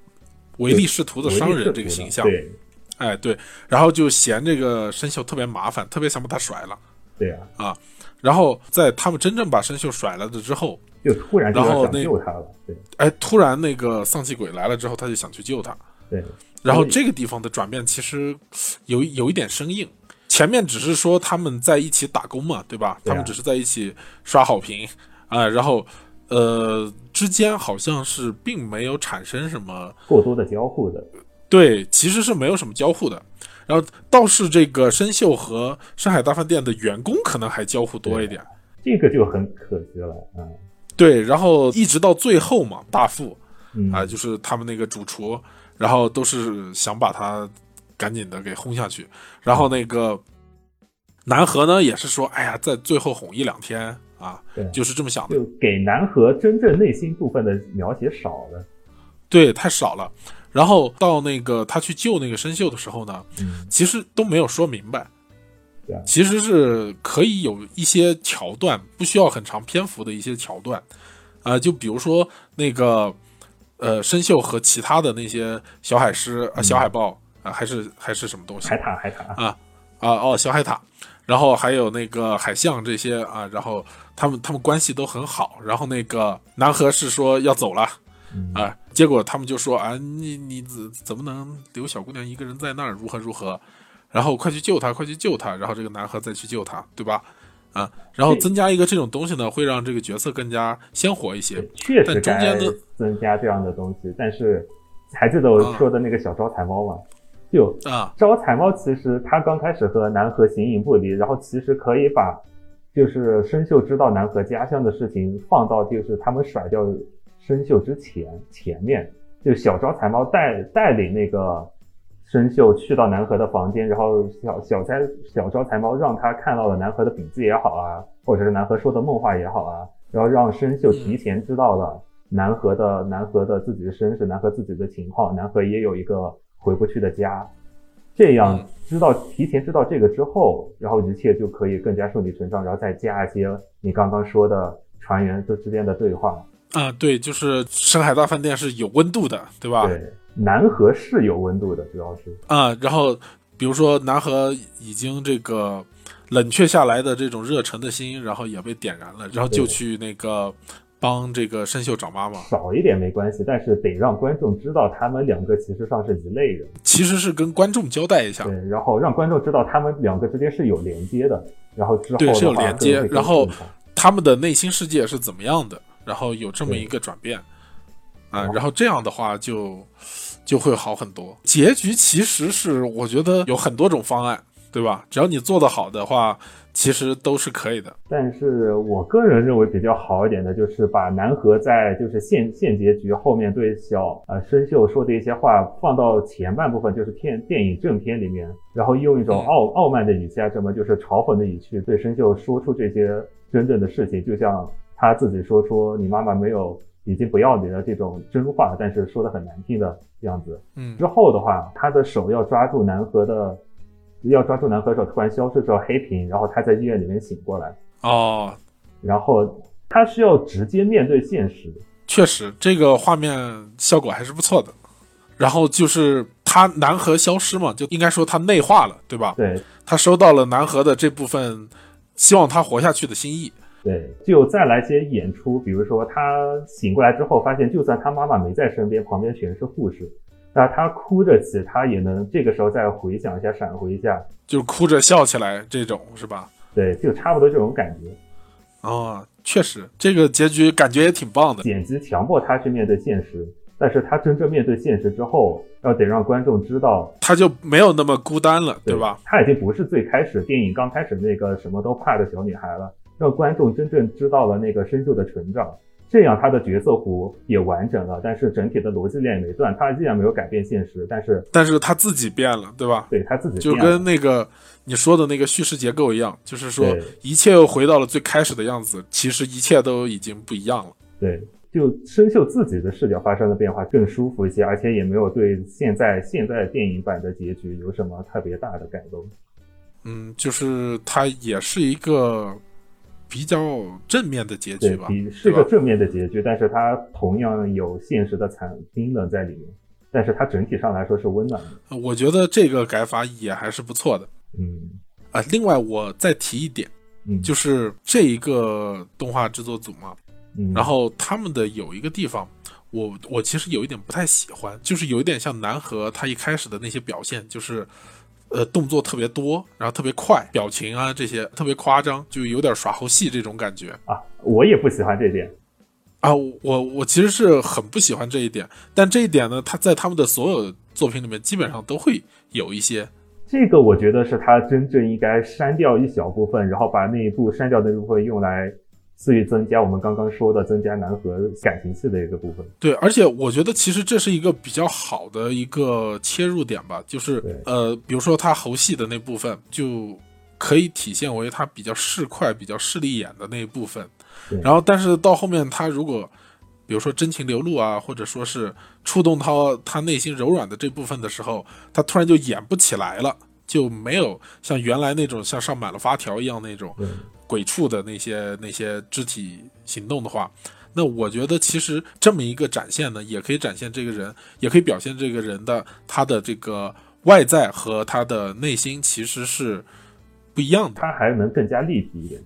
S1: 唯利是图的商人这个形象，
S2: 对，
S1: 哎对，然后就嫌这个生锈特别麻烦，特别想把他甩了。
S2: 对啊，
S1: 然后在他们真正把生锈甩了的之后，
S2: 就突然就想
S1: 然后那
S2: 救他了，对
S1: 哎，突然那个丧气鬼来了之后，他就想去救他。
S2: 对，
S1: 然后这个地方的转变其实有有一点生硬，前面只是说他们在一起打工嘛，对吧？
S2: 对啊。
S1: 他们只是在一起刷好评啊、然后呃之间好像是并没有产生什么
S2: 过多的交互的，
S1: 对，其实是没有什么交互的。然后倒是这个生锈和上海大饭店的员工可能还交互多一点。
S2: 这个就很可惜了，嗯
S1: 对，然后一直到最后嘛，大副
S2: 嗯。
S1: 啊、就是他们那个主厨，然后都是想把他赶紧的给轰下去。然后那个南河呢，也是说，哎呀，在最后哄一两天啊
S2: 对，
S1: 就是这么想的。
S2: 就给南河真正内心部分的描写少了，
S1: 对，太少了。然后到那个他去救那个生锈的时候呢，
S2: 嗯，
S1: 其实都没有说明白。其实是可以有一些桥段，不需要很长篇幅的一些桥段，啊、就比如说那个呃生锈和其他的那些小海狮啊、小海豹啊、还是还是什么东西
S2: 海獭海獭，
S1: 啊啊哦小海獭，然后还有那个海象这些啊，然后他们他们关系都很好，然后那个南河是说要走了。
S2: 嗯
S1: 啊，结果他们就说啊，你你怎怎么能留小姑娘一个人在那儿？如何如何？然后快去救她，快去救她！然后这个南河再去救她，对吧？啊，然后增加一个这种东西呢，会让这个角色更加鲜活一些。
S2: 确实
S1: 但中
S2: 该
S1: 间呢
S2: 增加这样的东西，但是还记得我说的那个小招财猫吗？就
S1: 啊，
S2: 招财猫其实它刚开始和南河形影不离，然后其实可以把就是生锈知道南河家乡的事情放到就是他们甩掉生锈之前前面，就小招财猫带带领那个生锈去到南河的房间，然后小小财小招财猫让他看到了南河的笔记也好啊，或者是南河说的梦话也好啊，然后让生锈提前知道了南河的南河的自己的身世，南河自己的情况，南河也有一个回不去的家。这样
S1: 嗯
S2: 知道提前知道这个之后，然后一切就可以更加顺理成章，然后再加一些你刚刚说的船员之之间的对话。
S1: 啊，对，就是深海大饭店是有温度的，对吧？
S2: 对，南河是有温度的，主要是。
S1: 啊，然后比如说南河已经这个冷却下来的这种热忱的心，然后也被点燃了，然后就去那个帮这个生锈找妈妈。
S2: 少一点没关系，但是得让观众知道他们两个其实上是一类人。
S1: 其实是跟观众交代一下，
S2: 对，然后让观众知道他们两个之间是有连接的，然后之后
S1: 对是有连接然后他们的内心世界是怎么样的，然后有这么一个转变啊，
S2: 哦
S1: 然后这样的话就就会好很多。结局其实是我觉得有很多种方案，对吧？只要你做得好的话，其实都是可以的。
S2: 但是我个人认为比较好一点的，就是把南河在就是现现结局后面对小呃生锈说的一些话放到前半部分，就是片电影正片里面，然后用一种
S1: 嗯
S2: 傲傲慢的语气啊，什么就是嘲讽的语气对生锈说出这些真正的事情，就像他自己说出你妈妈没有已经不要你的这种真话，但是说的很难听的样子。
S1: 嗯
S2: 之后的话，他的手要抓住南河的，要抓住南河的时候突然消失之后黑屏，然后他在医院里面醒过来。
S1: 哦，
S2: 然后他需要直接面对现实，
S1: 确实这个画面效果还是不错的。然后就是他南河消失嘛，就应该说他内化了，对吧？
S2: 对
S1: 他收到了南河的这部分希望他活下去的心意。
S2: 对，就再来些演出，比如说他醒过来之后，发现就算他妈妈没在身边，旁边全是护士，那他哭着起，他也能这个时候再回想一下，闪回一下，
S1: 就哭着笑起来这种是吧？
S2: 对，就差不多这种感觉。
S1: 哦，确实，这个结局感觉也挺棒的。
S2: 剪辑强迫他去面对现实，但是他真正面对现实之后，要得让观众知道，
S1: 他就没有那么孤单了，对吧？？
S2: 他已经不是最开始电影刚开始那个什么都怕的小女孩了，让观众真正知道了那个生锈的成长，这样他的角色弧也完整了，但是整体的逻辑链也没断，他依然没有改变现实，但是
S1: 但是他自己变了，对吧？
S2: 对他自己
S1: 就跟那个你说的那个叙事结构一样，就是说一切又回到了最开始的样子，其实一切都已经不一样了。
S2: 对，就生锈自己的视角发生了变化，更舒服一些，而且也没有对现在现在电影版的结局有什么特别大的改动。
S1: 嗯，就是它也是一个比较正面的结局，吧，
S2: 比是个正面的结局，但是它同样有现实的惨冰冷在里面，但是它整体上来说是温暖的。
S1: 我觉得这个改法也还是不错的
S2: 嗯
S1: 啊。另外，我再提一点，
S2: 嗯，
S1: 就是这一个动画制作组嘛，
S2: 嗯，
S1: 然后他们的有一个地方，我我其实有一点不太喜欢，就是有一点像南河他一开始的那些表现，就是呃动作特别多，然后特别快，表情啊这些特别夸张，就有点耍猴戏这种感觉
S2: 啊，我也不喜欢这点。
S1: 啊。我我其实是很不喜欢这一点，但这一点呢，他在他们的所有作品里面基本上都会有一些。
S2: 这个我觉得是他真正应该删掉一小部分，然后把那一部删掉那部分用来至于增加我们刚刚说的增加南河感情戏的一个部分。
S1: 对，而且我觉得其实这是一个比较好的一个切入点吧，就是呃，比如说他猴戏的那部分，就可以体现为他比较市侩、比较势利眼的那一部分。然后，但是到后面他如果比如说真情流露啊，或者说是触动他他内心柔软的这部分的时候，他突然就演不起来了，就没有像原来那种像上满了发条一样那种
S2: 对，
S1: 鬼畜的那些那些肢体行动的话，那我觉得其实这么一个展现呢，也可以展现这个人，也可以表现这个人的他的这个外在和他的内心其实是不一样的。
S2: 他还能更加立体一点。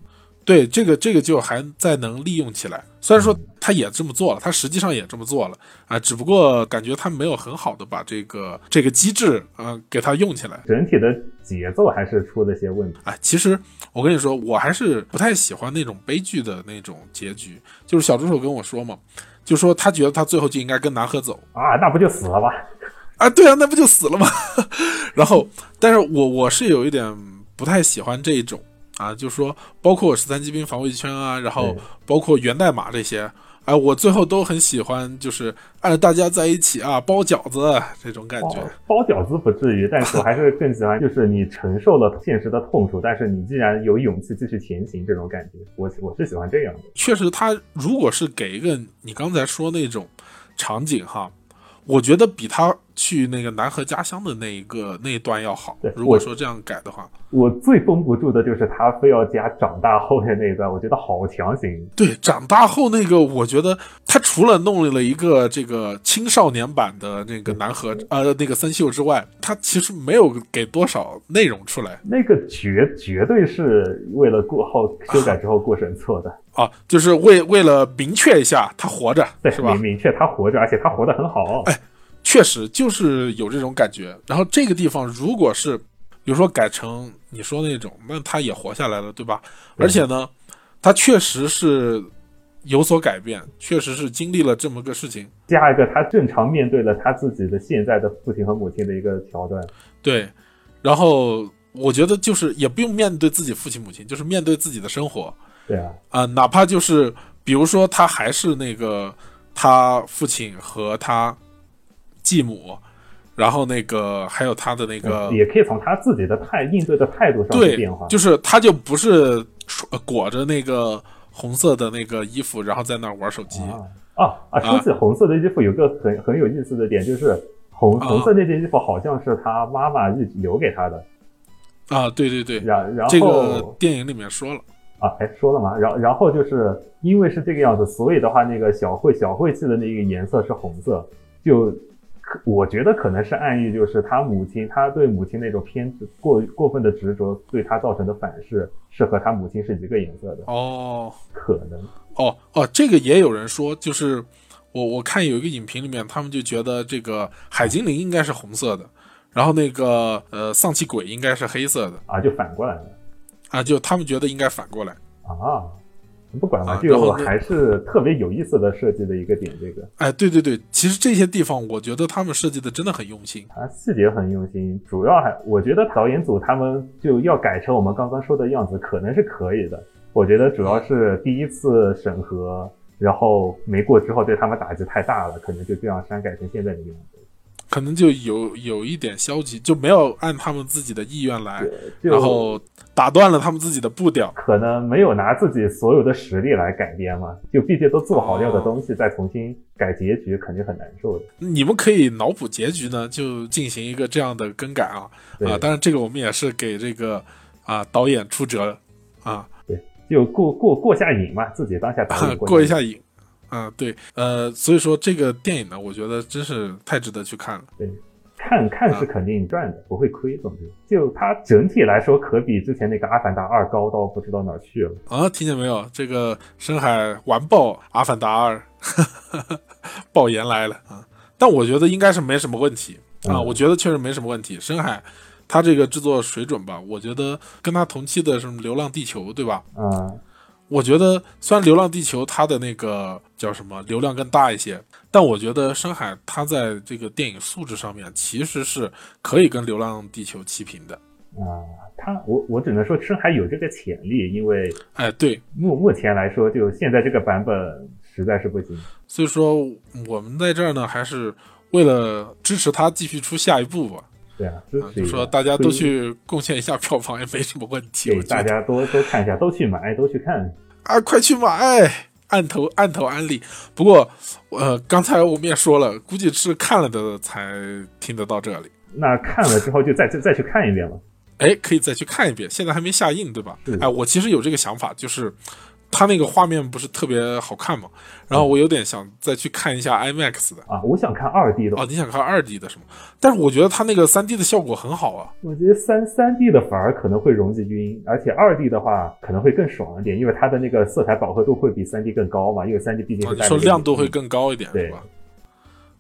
S1: 对，这个这个就还在能利用起来。虽然说他也这么做了，他实际上也这么做了啊，只不过感觉他没有很好的把这个这个机制啊给他用起来。
S2: 整体的节奏还是出了些问题。
S1: 哎，其实我跟你说，我还是不太喜欢那种悲剧的那种结局。就是小助手跟我说嘛，就说他觉得他最后就应该跟南河走
S2: 啊，那不就死了吗？
S1: 啊，对啊，那不就死了吗？然后，但是我我是有一点不太喜欢这一种啊，就是说，包括十三机兵防卫圈啊，然后包括源代码这些。哎，我最后都很喜欢，就是按着大家在一起啊，包饺子这种感觉。
S2: 包包饺子不至于，但是我还是 更喜欢，就是你承受了现实的痛楚，但是你既然有勇气继续前行这种感觉，我我是喜欢这样的。
S1: 确实，他如果是给一个你刚才说那种场景哈，我觉得比他去那个南河家乡的那一个那一段要好
S2: 对。
S1: 如果说这样改的话，
S2: 我最绷不住的就是他非要加长大后面那一段，我觉得好强行。
S1: 对，长大后那个，我觉得他除了弄了一个这个青少年版的那个南河呃那个森秀之外，他其实没有给多少内容出来
S2: 那个绝绝对是为了过后修改之后过审错的，
S1: 啊，就是为为了明确一下他活着，
S2: 对，
S1: 是吧
S2: 明？明确他活着，而且他活得很好。
S1: 哎确实就是有这种感觉。然后这个地方如果是，比如说改成你说那种，那他也活下来了，对吧？而且呢，他确实是有所改变，确实是经历了这么个事情。
S2: 加一个他正常面对了他自己的现在的父亲和母亲的一个桥段，
S1: 对，然后我觉得就是也不用面对自己父亲母亲，就是面对自己的生活
S2: 对啊，
S1: 啊、哪怕就是比如说他还是那个他父亲和他继母，然后那个还有他的那个
S2: 也可以从他自己的态应对的态度上变化，，
S1: 就是他就不是呃裹着那个红色的那个衣服，然后在那玩手机。
S2: 啊啊啊！说起红色的衣服，有个很很有意思的点，就是红
S1: 啊
S2: 红色那件衣服好像是他妈妈日留给他的，
S1: 啊，对对对，
S2: 然然
S1: 这个
S2: 后
S1: 电影里面说了，
S2: 啊，哎说了吗？然然后就是因为是这个样子，所以的话，那个小慧小慧系的那个颜色是红色，就可我觉得可能是暗喻，就是他母亲他对母亲那种偏执过过分的执着对他造成的反噬，是和他母亲是一个颜色的，
S1: 哦
S2: 可能
S1: 哦哦，这个也有人说，就是我我看有一个影评里面，他们就觉得这个海精灵应该是红色的，然后那个呃丧气鬼应该是黑色的
S2: 啊，就反过来了。
S1: 啊，就他们觉得应该反过来。
S2: 啊，不管
S1: 了，这个
S2: 我还是特别有意思的设计的一个点。这个
S1: 哎，对对对，其实这些地方我觉得他们设计的真的很用心。
S2: 啊细节很用心，主要还我觉得导演组他们就要改成我们刚刚说的样子，可能是可以的。我觉得主要是第一次审核然后没过之后对他们打击太大了，可能就这样删改成现在的样子。
S1: 可能就有有一点消极，就没有按他们自己的意愿来，然后打断了他们自己的步调。
S2: 可能没有拿自己所有的实力来改编嘛，就毕竟都做好掉的东西，再重新改结局，肯定很难受的。
S1: 你们可以脑补结局呢，就进行一个这样的更改啊啊！当然，这个我们也是给这个啊导演出辙啊，
S2: 对，就过过过下瘾嘛，自己当下
S1: 过一下瘾啊。对，呃，所以说这个电影呢，我觉得真是太值得去看了。
S2: 对，看看是肯定赚的，不会亏。总之，就它整体来说，可比之前那个《阿凡达二》高到不知道哪儿去了。
S1: 啊，听见没有？这个深海完爆《阿凡达二》，爆言来了啊！但我觉得应该是没什么问题啊，
S2: 嗯
S1: 我觉得确实没什么问题。深海它这个制作水准吧，我觉得跟它同期的什么《流浪地球》，对吧？
S2: 嗯，
S1: 我觉得虽然《流浪地球》它的那个叫什么流量更大一些，但我觉得深海它在这个电影素质上面其实是可以跟《流浪地球》齐平的。
S2: 啊，他我我只能说深海有这个潜力，因为
S1: 哎，对，
S2: 目目前来说，就现在这个版本实在是不行。
S1: 所以说我们在这儿呢，还是为了支持他继续出下一部吧。
S2: 对啊，
S1: 就说大家都去贡献一下票房也没什么问题。
S2: 大家多多看一下，都去买，都去看。
S1: 啊，快去买，按头按头安利。不过，呃，刚才我们也说了，估计是看了的才听得到这里。
S2: 那看了之后就再再再去看一遍嘛。
S1: 哎，可以再去看一遍，现在还没下映，对吧
S2: 是？
S1: 哎，我其实有这个想法，就是它那个画面不是特别好看嘛，然后我有点想再去看一下 IMAX 的。
S2: 啊，我想看二 D 的，
S1: 哦，你想看二 D 的是吗？但是我觉得它那个三 D 的效果很好啊。
S2: 我觉得三三 D 的反而可能会容易晕，而且二 D 的话可能会更爽一点，因为它的那个色彩饱和度会比三 D 更高嘛，因为三 D 毕竟
S1: 说亮度会更高一点
S2: 对
S1: 是吧？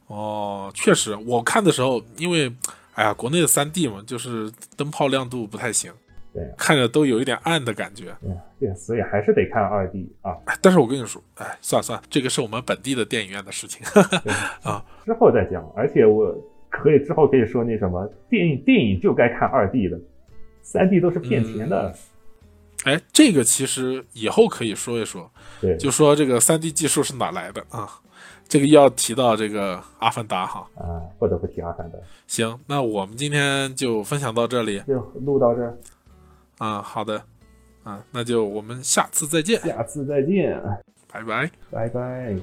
S1: 哦，确实，我看的时候，因为哎呀，国内的三 D 嘛，就是灯泡亮度不太行，
S2: 对
S1: 看着都有一点暗的感觉。
S2: 对对，所以还是得看二 D 啊。
S1: 哎，但是我跟你说，哎，算了算了，这个是我们本地的电影院的事情 啊。
S2: 之后再讲，而且我可以之后可以说那什么，电影电影就该看二 D 的，三 D 都是骗钱的。
S1: 哎，这个其实以后可以说一说，
S2: 对，
S1: 就说这个三 D 技术是哪来的啊？这个要提到这个《阿凡达》哈。
S2: 啊，不得不提阿凡达，
S1: 行，那我们今天就分享到这里
S2: 就录到这儿，
S1: 啊。好的，啊，那就我们下次再见，
S2: 下次再见，
S1: 拜拜。
S2: 拜拜。